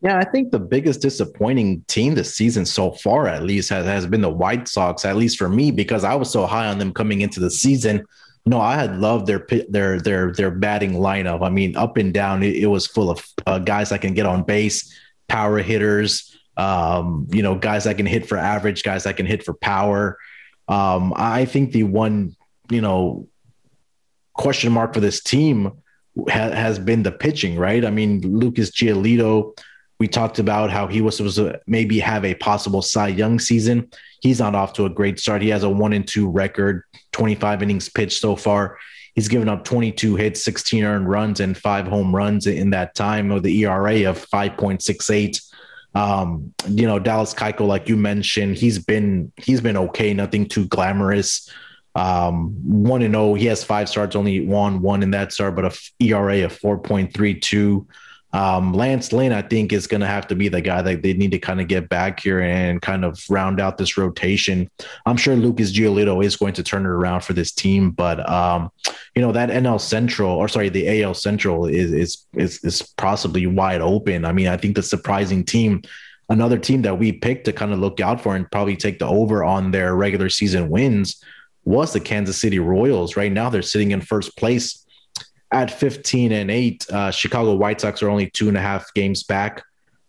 Yeah, I think the biggest disappointing team this season so far, at least, has, has been the White Sox. At least for me, because I was so high on them coming into the season. No, I had loved their their their their batting lineup. I mean, up and down, it, it was full of uh, guys that can get on base, power hitters. Um, you know, guys that can hit for average, guys that can hit for power. Um, I think the one, you know, question mark for this team ha- has been the pitching, right? I mean, Lucas Giolito we talked about how he was supposed to maybe have a possible Cy Young season. He's not off to a great start. He has a one and two record, 25 innings pitched so far. He's given up 22 hits, 16 earned runs, and five home runs in that time with the ERA of 5.68. Um, you know, Dallas Keuchel, like you mentioned, he's been he's been okay, nothing too glamorous. Um, one and zero. Oh, he has five starts, only won one in that start, but a ERA of 4.32. Um, Lance Lynn, I think, is going to have to be the guy that they need to kind of get back here and kind of round out this rotation. I'm sure Lucas Giolito is going to turn it around for this team, but um, you know that NL Central, or sorry, the AL Central is is is, is possibly wide open. I mean, I think the surprising team another team that we picked to kind of look out for and probably take the over on their regular season wins was the Kansas City Royals. Right now, they're sitting in first place at 15 and 8 uh, chicago white sox are only two and a half games back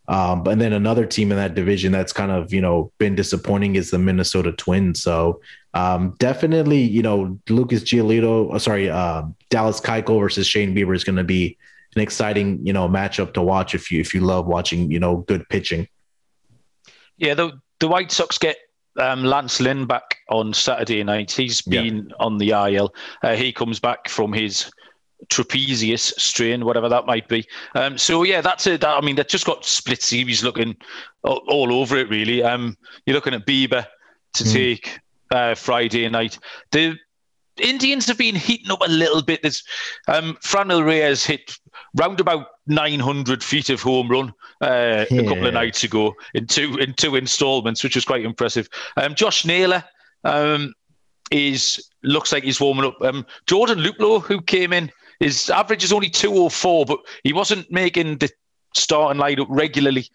um, and then another team in that division that's kind of you know been disappointing is the minnesota twins so um, definitely you know lucas giolito uh, sorry uh, dallas keuchel versus shane bieber is going to be an exciting you know matchup to watch if you if you love watching you know good pitching yeah the, the white sox get um, Lance Lynn back on Saturday night. He's been yeah. on the IL. Uh, he comes back from his trapezius strain, whatever that might be. Um, so yeah, that's it. I mean, they've just got split series looking all, all over it. Really, um, you're looking at Bieber to mm. take uh, Friday night. The Indians have been heating up a little bit. There's um, Reyes hit round about 900 feet of home run uh, yeah. a couple of nights ago in two in two installments, which was quite impressive. Um, Josh Naylor um, is looks like he's warming up. Um, Jordan Luplow, who came in his average is only 204, but he wasn't making the starting lineup regularly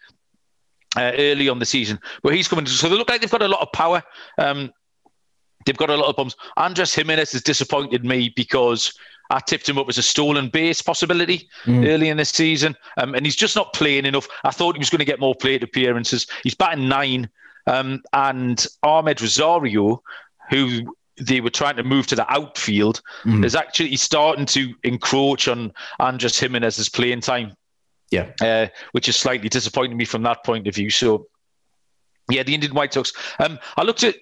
uh, early on the season, but he's coming. To, so they look like they've got a lot of power. Um, they've got a lot of bumps. Andres Gimenez has disappointed me because I tipped him up as a stolen base possibility mm. early in the season, um, and he's just not playing enough. I thought he was going to get more plate appearances. He's batting nine, um, and Amed Rosario, who they were trying to move to the outfield, mm. is actually starting to encroach on Andres Gimenez's playing time. Yeah, uh, which is slightly disappointing me from that point of view. So, yeah, the Indian White Sox. Um, I looked at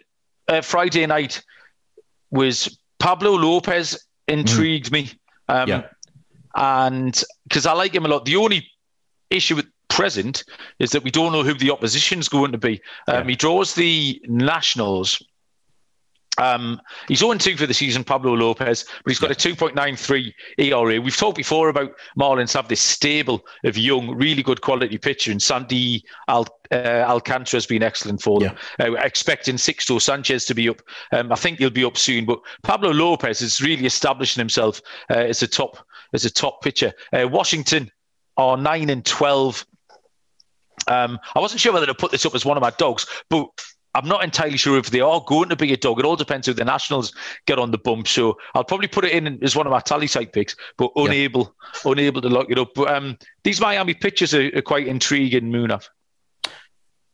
uh, Friday night. Was Pablo Lopez intrigued mm. me. Um, yeah. And because I like him a lot. The only issue with present is that we don't know who the opposition's going to be. Um, yeah. He draws the Nationals um, he's 0 2 for the season, Pablo Lopez, but he's got yeah. a 2.93 ERA. We've talked before about Marlins have this stable of young, really good quality pitcher, and Sandy Al- uh, Alcantara has been excellent for them. Yeah. Uh, expecting Sixto Sanchez to be up. Um, I think he'll be up soon, but Pablo Lopez is really establishing himself uh, as a top as a top pitcher. Uh, Washington are 9 and 12. Um, I wasn't sure whether to put this up as one of my dogs, but I'm not entirely sure if they are going to be a dog. It all depends who the Nationals get on the bump. So I'll probably put it in as one of my Tallysight picks, but unable yeah. unable to lock it up. But um, these Miami pitchers are, are quite intriguing, Munaf.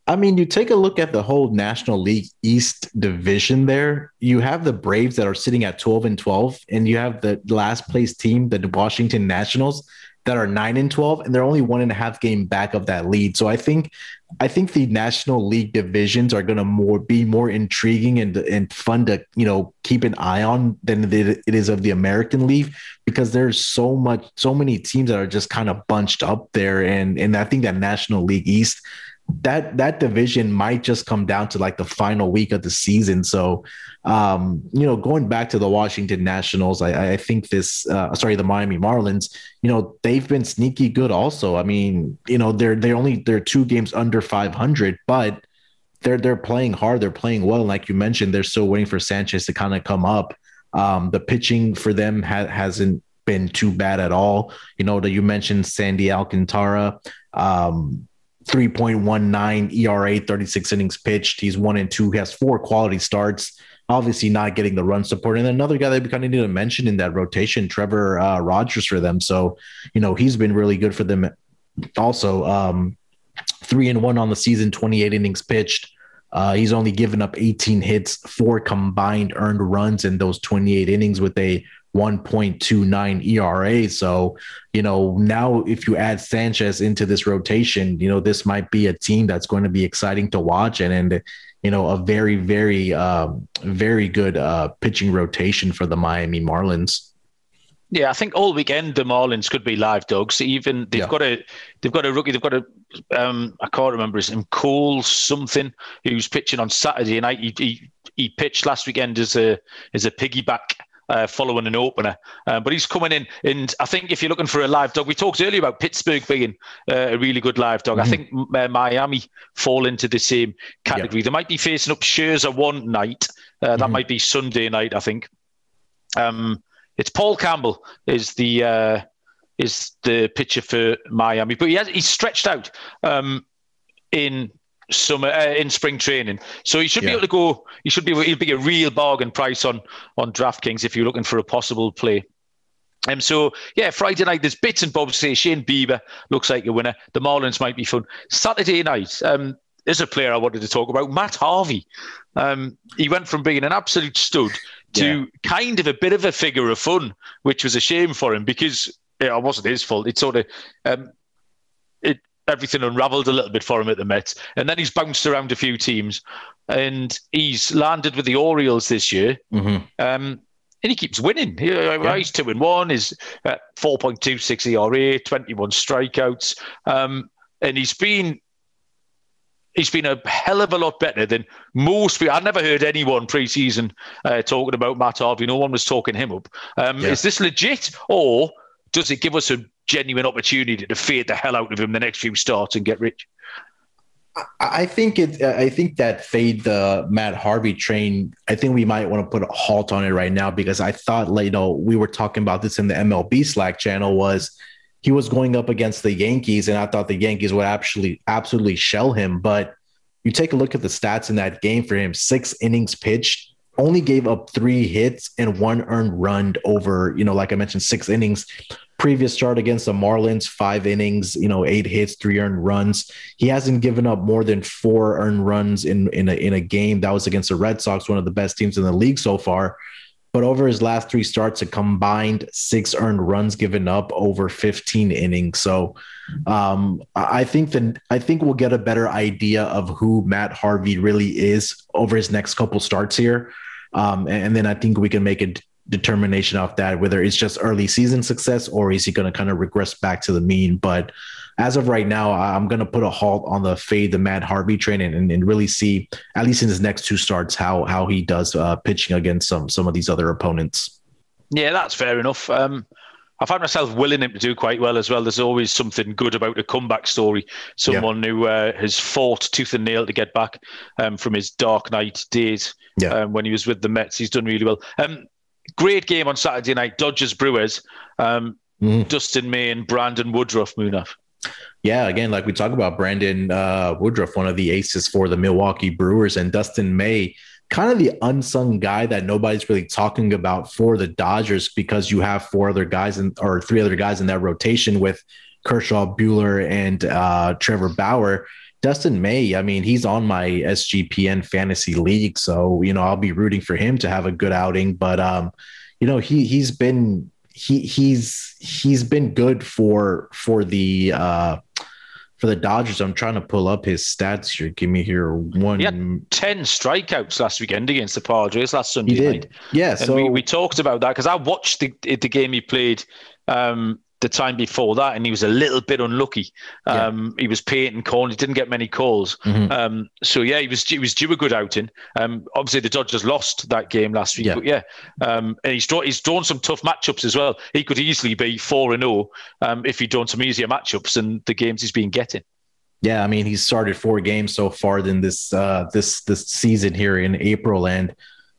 I mean, you take a look at the whole National League East division there. You have the Braves that are sitting at 12 and 12, and you have the last place team, the Washington Nationals, that are nine and 12, and they're only one and a half game back of that lead. So I think I think the National League divisions are going to more be more intriguing and and fun to you know keep an eye on than it is of the American League because there's so much so many teams that are just kind of bunched up there. And and I think that National League East that that division might just come down to like the final week of the season. So, um, you know, going back to the Washington Nationals, I, I think this, uh, sorry, the Miami Marlins, you know, they've been sneaky good. Also, I mean, you know, they're they're only they're two games under 500, but they're they're playing hard, they're playing well. And like you mentioned, they're still waiting for Sanchez to kind of come up. Um, the pitching for them ha- hasn't been too bad at all. You know, that you mentioned Sandy Alcantara. Um, 3.19 ERA, 36 innings pitched. He's one and two. He has four quality starts. Obviously, not getting the run support. And another guy that we kind of need to mention in that rotation, Trevor uh, Rogers, for them. So, you know, he's been really good for them. Also, um, three and one on the season, 28 innings pitched. Uh, he's only given up 18 hits, four combined earned runs in those 28 innings with a 1.29 ERA. So, you know, now if you add Sanchez into this rotation, you know, this might be a team that's going to be exciting to watch and, and you know, a very, very, um, very good uh, pitching rotation for the Miami Marlins. Yeah, I think all weekend the Marlins could be live dogs. Even they've yeah. got a they've got a rookie. They've got a um, I can't remember his name. Cole something who's pitching on Saturday night. He, he, he pitched last weekend as a as a piggyback uh, following an opener. Uh, but he's coming in, and I think if you're looking for a live dog, we talked earlier about Pittsburgh being uh, a really good live dog. Mm-hmm. I think uh, Miami fall into the same category. They might be facing up Scherzer one night. Uh, that mm-hmm. might be Sunday night, I think. Um, it's Paul Campbell is the uh, is the pitcher for Miami, but he has, he's stretched out um, in summer uh, in spring training. So he should yeah. be able to go. He should be. He'll be a real bargain price on on DraftKings if you're looking for a possible play. Um, so yeah, Friday night there's bits and bobs. Say Shane Bieber looks like a winner. The Marlins might be fun. Saturday night, um, there's a player I wanted to talk about, Matt Harvey. Um, he went from being an absolute stud to yeah. kind of a bit of a figure of fun, which was a shame for him because it wasn't his fault. It sort of um, it everything unravelled a little bit for him at the Mets. And then he's bounced around a few teams and he's landed with the Orioles this year. Mm-hmm. Um, and he keeps winning. He, uh, yeah. He's two and one. Is uh, four point two six ERA, twenty one strikeouts, um, and he's been he's been a hell of a lot better than most people. I've never heard anyone preseason uh, talking about Matt Harvey. No one was talking him up. Um, yeah. Is this legit, or does it give us a genuine opportunity to fade the hell out of him the next few starts and get rich? I think it. I think that fade the Matt Harvey train. I think we might want to put a halt on it right now because I thought, like, you know, we were talking about this in the MLB Slack channel. Was he was going up against the Yankees, and I thought the Yankees would actually absolutely shell him. But you take a look at the stats in that game for him: six innings pitched, only gave up three hits and one earned run over, you know, like I mentioned, six innings. Previous start against the Marlins, five innings, you know, eight hits, three earned runs. He hasn't given up more than four earned runs in in a, in a game. That was against the Red Sox, one of the best teams in the league so far. But over his last three starts, a combined six earned runs given up over 15 innings. So um, I think that I think we'll get a better idea of who Matt Harvey really is over his next couple starts here. Um, and, and, then I think we can make a determination off that whether it's just early season success or is he going to kind of regress back to the mean. But as of right now, I'm going to put a halt on the fade the Matt Harvey train and, and really see at least in his next two starts how how he does uh, pitching against some some of these other opponents. Yeah, that's fair enough. Um, I find myself willing him to do quite well as well. There's always something good about a comeback story. Someone yeah. who uh, has fought tooth and nail to get back um, from his Dark Knight days yeah. um, when he was with the Mets. He's done really well. Um, great game on Saturday night. Dodgers Brewers. Mm. Dustin May and Brandon Woodruff. Munaf. Yeah, again, like we talk about Brandon uh, Woodruff, one of the aces for the Milwaukee Brewers, and Dustin May kind of the unsung guy that nobody's really talking about for the Dodgers because you have four other guys in, or three other guys in that rotation with Kershaw, Buehler, and uh, Trevor Bauer. Dustin May, I mean, he's on my SGPN fantasy league, so you know I'll be rooting for him to have a good outing. But um, you know he he's been he he's he's been good for for the uh for the Dodgers. I'm trying to pull up his stats here. Give me here one. He had ten strikeouts last weekend against the Padres last Sunday he did. night. Yeah, and so we, we talked about that because I watched the the game he played. Um, the time before that, and he was a little bit unlucky. Um, yeah. He was painting corn; he didn't get many calls. Mm-hmm. Um, so yeah, he was he was due a good outing. Um, obviously, the Dodgers lost that game last week, yeah. but yeah, um, and he's drawn he's drawn some tough matchups as well. He could easily be four and zero oh, um, if he'd drawn some easier matchups and the games he's been getting. Yeah, I mean, he's started four games so far than this uh, this this season here in April, and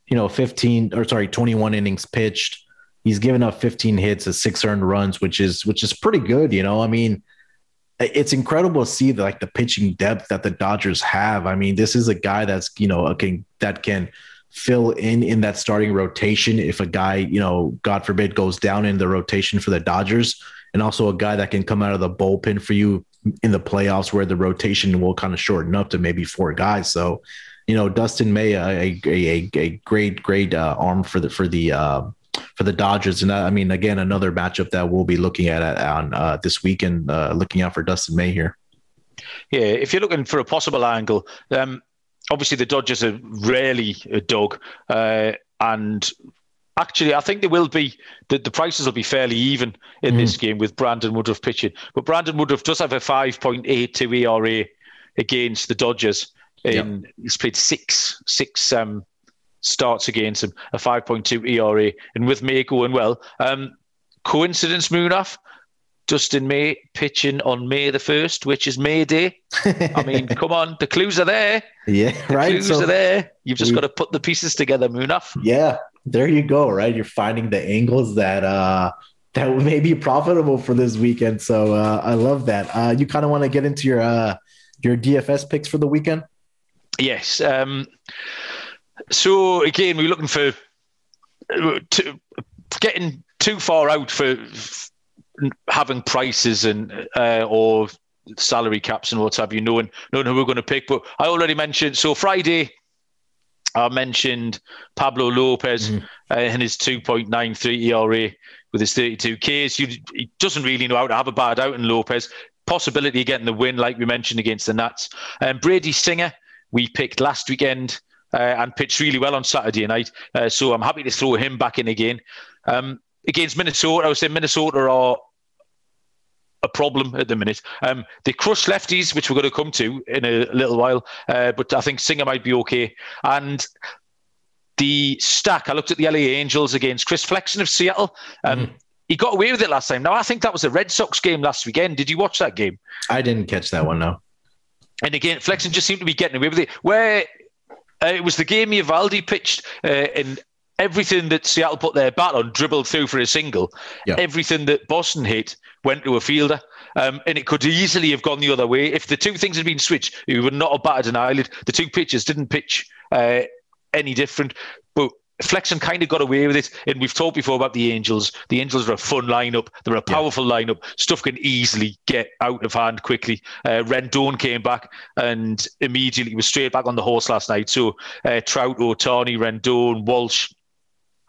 you know, fifteen or sorry, twenty one innings pitched he's given up 15 hits, as six earned runs, which is which is pretty good. You know, I mean, it's incredible to see the, like the pitching depth that the Dodgers have. I mean, this is a guy that's you know can that can fill in in that starting rotation if a guy you know God forbid goes down in the rotation for the Dodgers, and also a guy that can come out of the bullpen for you in the playoffs where the rotation will kind of shorten up to maybe four guys. So. You know, Dustin May, a, a, a, a great, great uh, arm for the for the uh, for the Dodgers. And I mean, again, another matchup that we'll be looking at on uh, this weekend, uh, looking out for Dustin May here. Yeah, if you're looking for a possible angle, um, obviously the Dodgers are rarely a dog, uh, and actually, I think they will be. The, the prices will be fairly even in mm. this game with Brandon Woodruff pitching. But Brandon Woodruff does have a 5.82 ERA against the Dodgers. In, yep. He's played six six um, starts against him, a 5.2 ERA. And with May going well, um, coincidence, Munaf? Dustin May pitching on May the 1st, which is May Day. I mean, come on, the clues are there. Yeah, the right. clues so are there. You've just we, got to put the pieces together, Munaf. Yeah, there you go, right? You're finding the angles that uh that may be profitable for this weekend. So uh, I love that. Uh, you kind of want to get into your uh, your DFS picks for the weekend? Yes. Um, so again, we're looking for to, getting too far out for having prices and uh, or salary caps and what have you, knowing knowing who we're going to pick. But I already mentioned so Friday. I mentioned Pablo Lopez mm. uh, and his 2.93 ERA with his 32 Ks. You, he doesn't really know how to have a bad out in Lopez. Possibility of getting the win, like we mentioned against the Nats. And um, Brady Singer, we picked last weekend and pitched really well on Saturday night. Uh, so I'm happy to throw him back in again. Um, against Minnesota, I would say Minnesota are a problem at the minute. Um, they crush lefties, which we're going to come to in a little while, uh, but I think Singer might be okay. And the stack, I looked at the LA Angels against Chris Flexen of Seattle. Um, mm-hmm. He got away with it last time. Now, I think that was a Red Sox game last weekend. Did you watch that game? I didn't catch that one, no. And again, Flexen just seemed to be getting away with it. Where uh, it was the game Eovaldi pitched, uh, and everything that Seattle put their bat on dribbled through for a single. Yeah. Everything that Boston hit went to a fielder. Um, and it could easily have gone the other way. If the two things had been switched, he would not have batted an eyelid. The two pitchers didn't pitch uh, any different. But Flexen kind of got away with it. And we've talked before about the Angels. The Angels are a fun lineup. They're a powerful yeah. lineup. Stuff can easily get out of hand quickly. Uh, Rendon came back and immediately was straight back on the horse last night. So uh, Trout, Ohtani, Rendon, Walsh,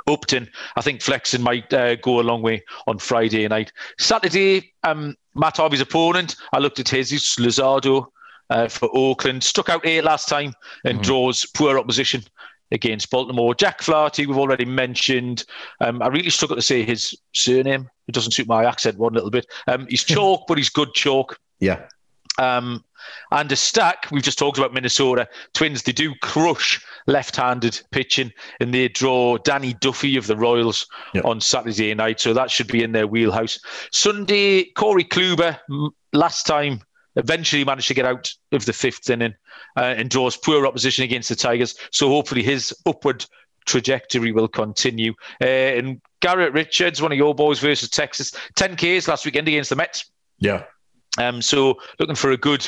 Upton. I think Flexen might uh, go a long way on Friday night. Saturday, um, Matt Harvey's opponent, I looked at Jesus Luzardo uh, for Oakland. Stuck out eight last time and mm-hmm. draws poor opposition against Baltimore. Jack Flaherty, we've already mentioned. Um, I really struggle to say his surname. It doesn't suit my accent one little bit. Um, he's chalk, but he's good chalk. Yeah. Um, and a stack, we've just talked about Minnesota. Twins, they do crush left handed pitching and they draw Danny Duffy of the Royals yep. on Saturday night. So that should be in their wheelhouse. Sunday, Corey Kluber, last time, eventually managed to get out of the fifth inning uh, and draws poor opposition against the Tigers. So hopefully his upward trajectory will continue. Uh, and Garrett Richards, one of your boys versus Texas, 10 Ks last weekend against the Mets. Yeah. Um, so looking for a good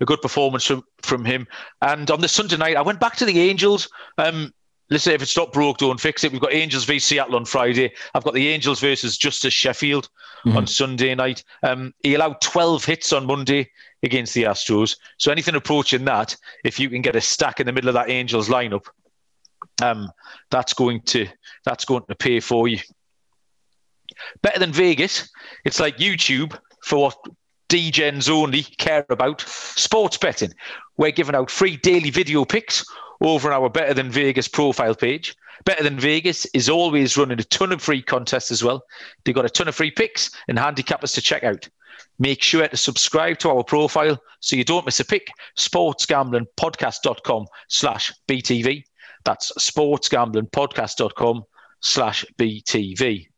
a good performance from, from him. And on the Sunday night, I went back to the Angels. Um, listen, if it's not broke, don't fix it. We've got Angels v Seattle on Friday. I've got the Angels versus Justus Sheffield mm-hmm. on Sunday night. Um, he allowed 12 hits on Monday against the Astros. So anything approaching that, if you can get a stack in the middle of that Angels lineup, um, that's going to that's going to pay for you. Better than Vegas. It's like YouTube for what DGens only care about sports betting. We're giving out free daily video picks over our Better Than Vegas profile page. Better Than Vegas is always running a ton of free contests as well. They've got a ton of free picks and handicappers to check out. Make sure to subscribe to our profile so you don't miss a pick. Sportsgamblingpodcast.com slash BTV. That's sportsgamblingpodcast.com slash BTV.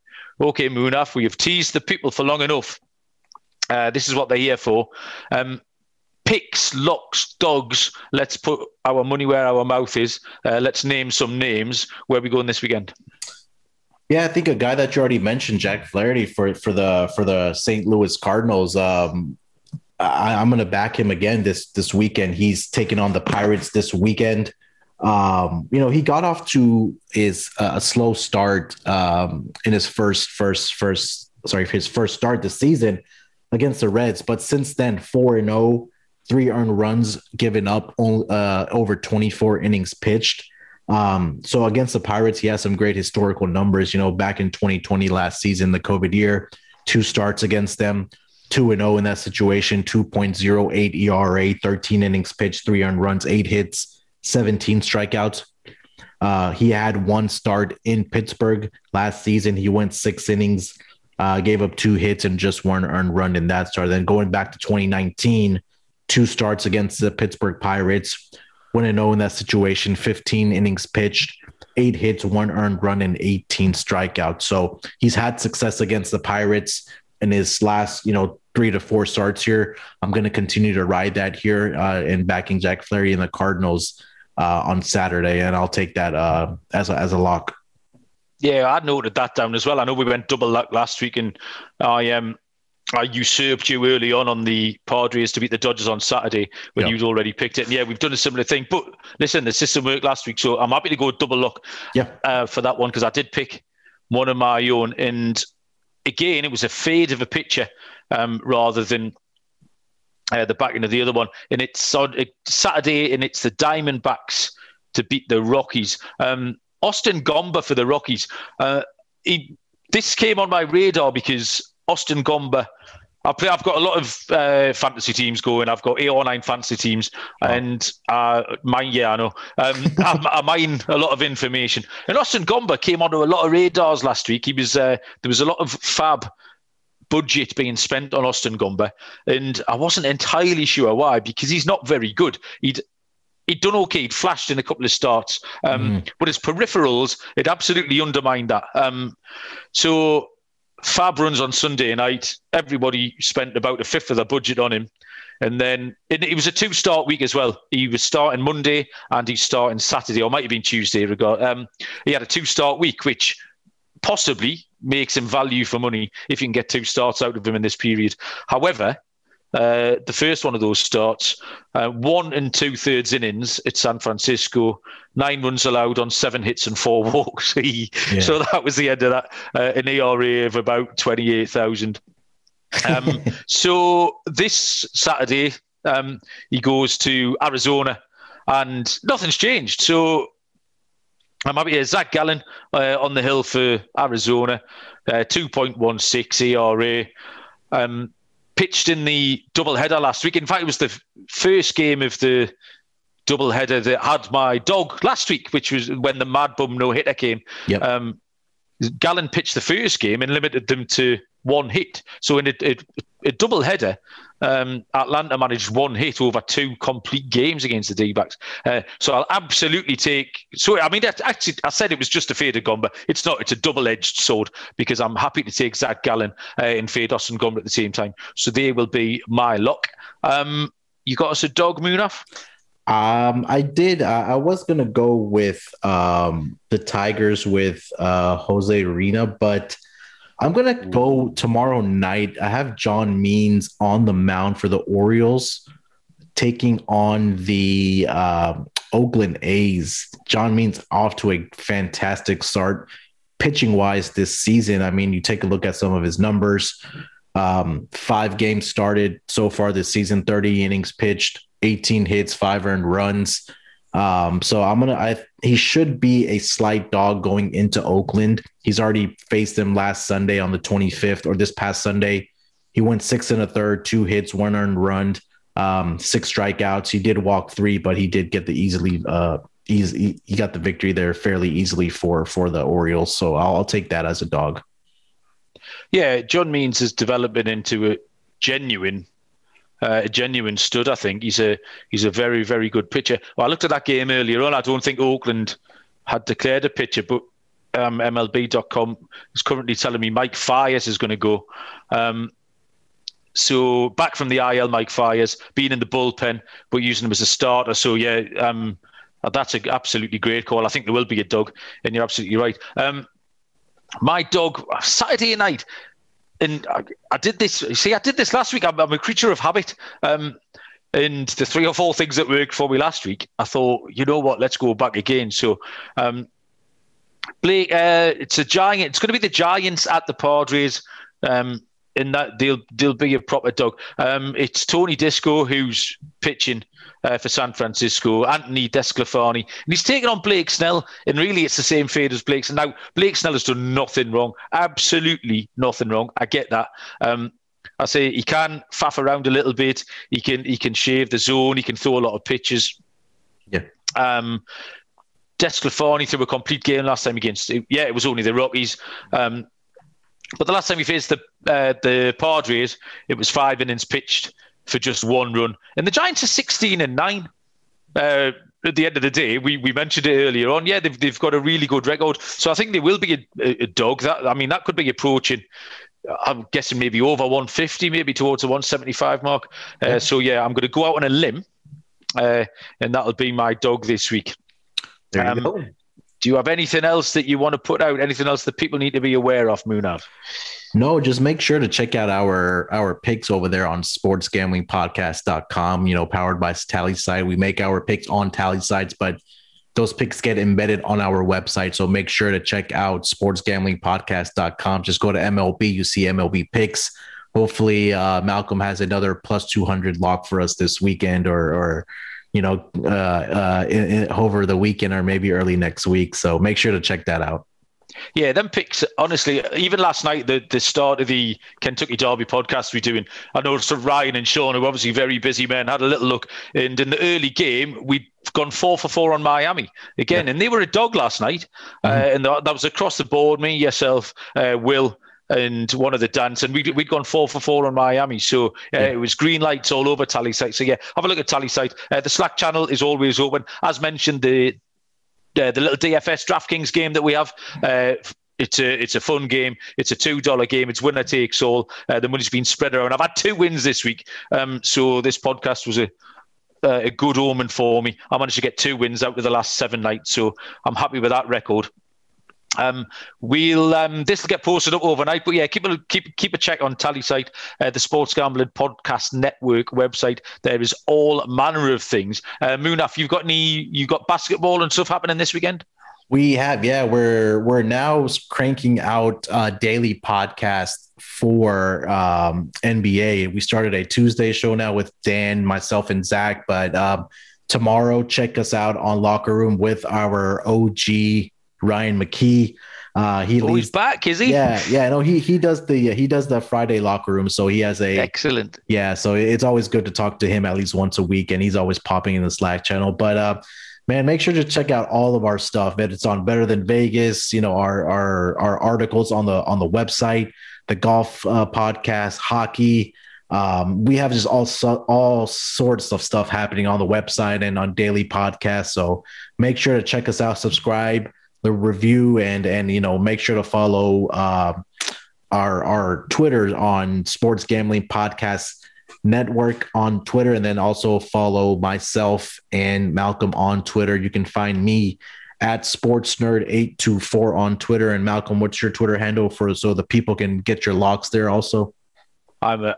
Okay, Munaf, we have teased the people for long enough. Uh, this is what they're here for. Um, picks, locks, dogs. Let's put our money where our mouth is. Uh, let's name some names. Where we going this weekend? Yeah, I think a guy that you already mentioned, Jack Flaherty, for for the for the St. Louis Cardinals. Um, I, am going to back him again this this weekend. He's taking on the Pirates this weekend. Um, you know, he got off to his uh, a slow start um, in his first first first sorry his first start this season against the Reds. But since then, 4 and 0, three earned runs given up, uh, over 24 innings pitched. Um, so against the Pirates, he has some great historical numbers. You know, back in 2020, last season, the COVID year, two starts against them, 2 and 0 in that situation, 2.08 ERA, 13 innings pitched, three earned runs, eight hits, 17 strikeouts. Uh, he had one start in Pittsburgh last season. He went six innings, uh, gave up two hits and just one earned run in that start. Then going back to 2019, two starts against the Pittsburgh Pirates, and 0 in that situation, 15 innings pitched, eight hits, one earned run, and 18 strikeouts. So he's had success against the Pirates in his last, you know, three to four starts here. I'm going to continue to ride that here uh, in backing Jack Flaherty and the Cardinals uh, on Saturday, and I'll take that uh, as a, as a lock. Yeah, I noted that down as well. I know we went double luck last week, and I um I usurped you early on on the Padres to beat the Dodgers on Saturday when yeah. you'd already picked it. And yeah, we've done a similar thing. But listen, the system worked last week, so I'm happy to go double luck yeah. Uh, for that one because I did pick one of my own. And again, it was a fade of a pitcher um, rather than uh, the backing of the other one. And it's on Saturday, and it's the Diamondbacks to beat the Rockies. Um, Austin Gomber for the Rockies. Uh, he, this came on my radar because Austin Gomber. I play, I've got a lot of uh, fantasy teams going. I've got eight or nine fantasy teams, oh. and uh, mine, yeah, I know. Um, I, I mine a lot of information. And Austin Gomber came onto a lot of radars last week. He was uh, there was a lot of FAAB budget being spent on Austin Gomber, and I wasn't entirely sure why because he's not very good. He'd he'd done okay. He'd flashed in a couple of starts, um, mm. but his peripherals it absolutely undermined that. Um, so FAAB runs on Sunday night. Everybody spent about a fifth of their budget on him. And then it, was a two start week as well. He was starting Monday and he's starting Saturday, or might have been Tuesday. Um, he had a two start week, which possibly makes him value for money if you can get two starts out of him in this period. However, uh, the first one of those starts, uh, one and two thirds innings at San Francisco, nine runs allowed on seven hits and four walks. yeah. So that was the end of that. Uh, an ERA of about 28,000. Um, so this Saturday, um, he goes to Arizona and nothing's changed. So I'm happy here. Zach Gallen uh, on the hill for Arizona, uh, 2.16 ERA. Um, pitched in the double header last week. In fact, it was the first game of the double header that had my dog last week, which was when the Mad Bum no hitter came. Yep. Um, Gallen pitched the first game and limited them to one hit. So in a, a, a double header, um, Atlanta managed one hit over two complete games against the D-backs. Uh, so I'll absolutely take. So I mean, actually, I said it was just a faded Gomber. It's not. It's a double-edged sword because I'm happy to take Zach Gallen uh, and fade Austin Gomber at the same time. So they will be my luck. Um, you got us a dog, Munaf? Um, I did. Uh, I was gonna go with um, the Tigers with uh, Jose Urena, but I'm gonna go tomorrow night. I have John Means on the mound for the Orioles, taking on the uh, Oakland A's. John Means off to a fantastic start, pitching wise this season. I mean, you take a look at some of his numbers. Um, five games started so far this season, 30 innings pitched, 18 hits, five earned runs. Um, so I'm gonna. I he should be a slight dog going into Oakland. He's already faced them last Sunday on the 25th, or this past Sunday. He went six and a third, two hits, one earned run, um, six strikeouts. He did walk three, but he did get the easily. Uh, easy, he got the victory there fairly easily for for the Orioles. So I'll, I'll take that as a dog. Yeah, John Means has developed into a genuine uh, a genuine stud. I think he's a he's a very very good pitcher. Well, I looked at that game earlier on. I don't think Oakland had declared a pitcher, but um, MLB.com is currently telling me Mike Fiers is going to go. Um, so back from the IL, Mike Fiers being in the bullpen, but using him as a starter. So yeah, um, that's an absolutely great call. I think there will be a dog, and you're absolutely right. Um, my dog Saturday night and I, I, did this. See, I did this last week. I'm, I'm a creature of habit. Um, and the three or four things that worked for me last week, I thought, you know what, let's go back again. So, um, Blake, uh, it's a giant. It's going to be the Giants at the Padres. Um, and that they'll they'll be a proper dog. Um, it's Tony Disco who's pitching uh, for San Francisco, Anthony DeSclafani, and he's taken on Blake Snell, and really it's the same fate as Blake. And now Blake Snell has done nothing wrong, absolutely nothing wrong. I get that. Um, I say he can faff around a little bit. He can he can shave the zone. He can throw a lot of pitches. Yeah. Um, DeSclafani threw a complete game last time against. Yeah, it was only the Rockies. Um, but the last time he faced the uh, the Padres, it was five innings pitched for just one run. And the Giants are 16 and 9. Uh, at the end of the day, we, we mentioned it earlier on. Yeah, they've, they've got a really good record. So I think they will be a, a dog. That I mean, that could be approaching. I'm guessing maybe over 150, maybe towards the 175 mark. Uh, so yeah, I'm going to go out on a limb, uh, and that'll be my dog this week. There you um, go. Do you have anything else that you want to put out? Anything else that people need to be aware of, Munaf? No, just make sure to check out our our picks over there on sportsgamblingpodcast.com, you know, powered by Tallysight. We make our picks on Tallysights, but those picks get embedded on our website. So make sure to check out sportsgamblingpodcast.com. Just go to MLB, you see MLB picks. Hopefully, uh, Malcolm has another plus 200 lock for us this weekend or, or you know, uh, uh, in, in, over the weekend or maybe early next week. So make sure to check that out. Yeah, them picks. Honestly, even last night, the the start of the Kentucky Derby podcast we're doing, I noticed Ryan and Sean, who are obviously very busy men, had a little look, and in the early game, we'd gone four for four on Miami again, yeah. and they were a dog last night, mm-hmm. uh, and that was across the board. Me, yourself, uh, Will, and one of the dance, and we'd, we'd gone four for four on Miami. So uh, yeah. it was green lights all over Tallysight. So yeah, have a look at Tallysight. Uh, the Slack channel is always open. As mentioned, the uh, the little DFS DraftKings game that we have. Uh, it's a it's a fun game. It's a two dollar game. It's winner takes all. Uh, the money's been spread around. I've had two wins this week, um, so this podcast was a uh, a good omen for me. I managed to get two wins out of the last seven nights, so I'm happy with that record. Um, we'll um, this will get posted up overnight, but yeah, keep a keep keep a check on Tallysight, uh, the Sports Gambling Podcast Network website. There is all manner of things. Uh, Munaf, you've got any? You've got basketball and stuff happening this weekend? We have, yeah. We're we're now cranking out a daily podcasts for um, NBA. We started a Tuesday show now with Dan, myself, and Zach. But um, tomorrow, check us out on Locker Room with our OG Ryan McKee. Uh, he oh, leads he's back, is he? Yeah, yeah. No, he he does the he does the Friday locker room. So he has a excellent. Yeah, so it's always good to talk to him at least once a week, and he's always popping in the Slack channel. But uh, man, make sure to check out all of our stuff. It's on Better Than Vegas. You know our our our articles on the on the website, the golf uh, podcast, hockey. Um, we have just all so, all sorts of stuff happening on the website and on daily podcasts. So make sure to check us out, subscribe the review and and you know make sure to follow uh, our our Twitter on Sports Gambling Podcast Network on Twitter, and then also follow myself and Malcolm on Twitter. You can find me at Sports Nerd eight two four on Twitter. And Malcolm, what's your Twitter handle for so the people can get your locks there also? I'm a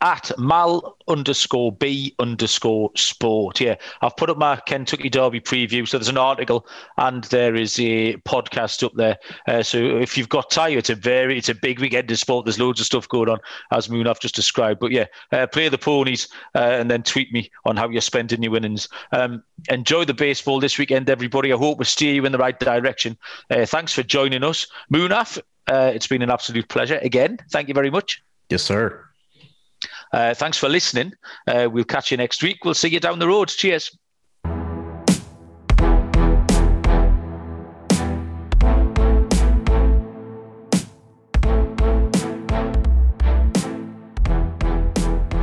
at mal underscore b underscore sport. Yeah, I've put up my Kentucky Derby preview. So there's an article and there is a podcast up there. Uh, so if you've got time, it's a very, it's a big weekend of sport. There's loads of stuff going on, as Munaf just described. But yeah, uh, play the ponies uh, and then tweet me on how you're spending your winnings. Um, enjoy the baseball this weekend, everybody. I hope we steer you in the right direction. Uh, thanks for joining us, Munaf. Uh, it's been an absolute pleasure again. Thank you very much. Yes, sir. Uh, thanks for listening. Uh, we'll catch you next week. We'll see you down the road. Cheers.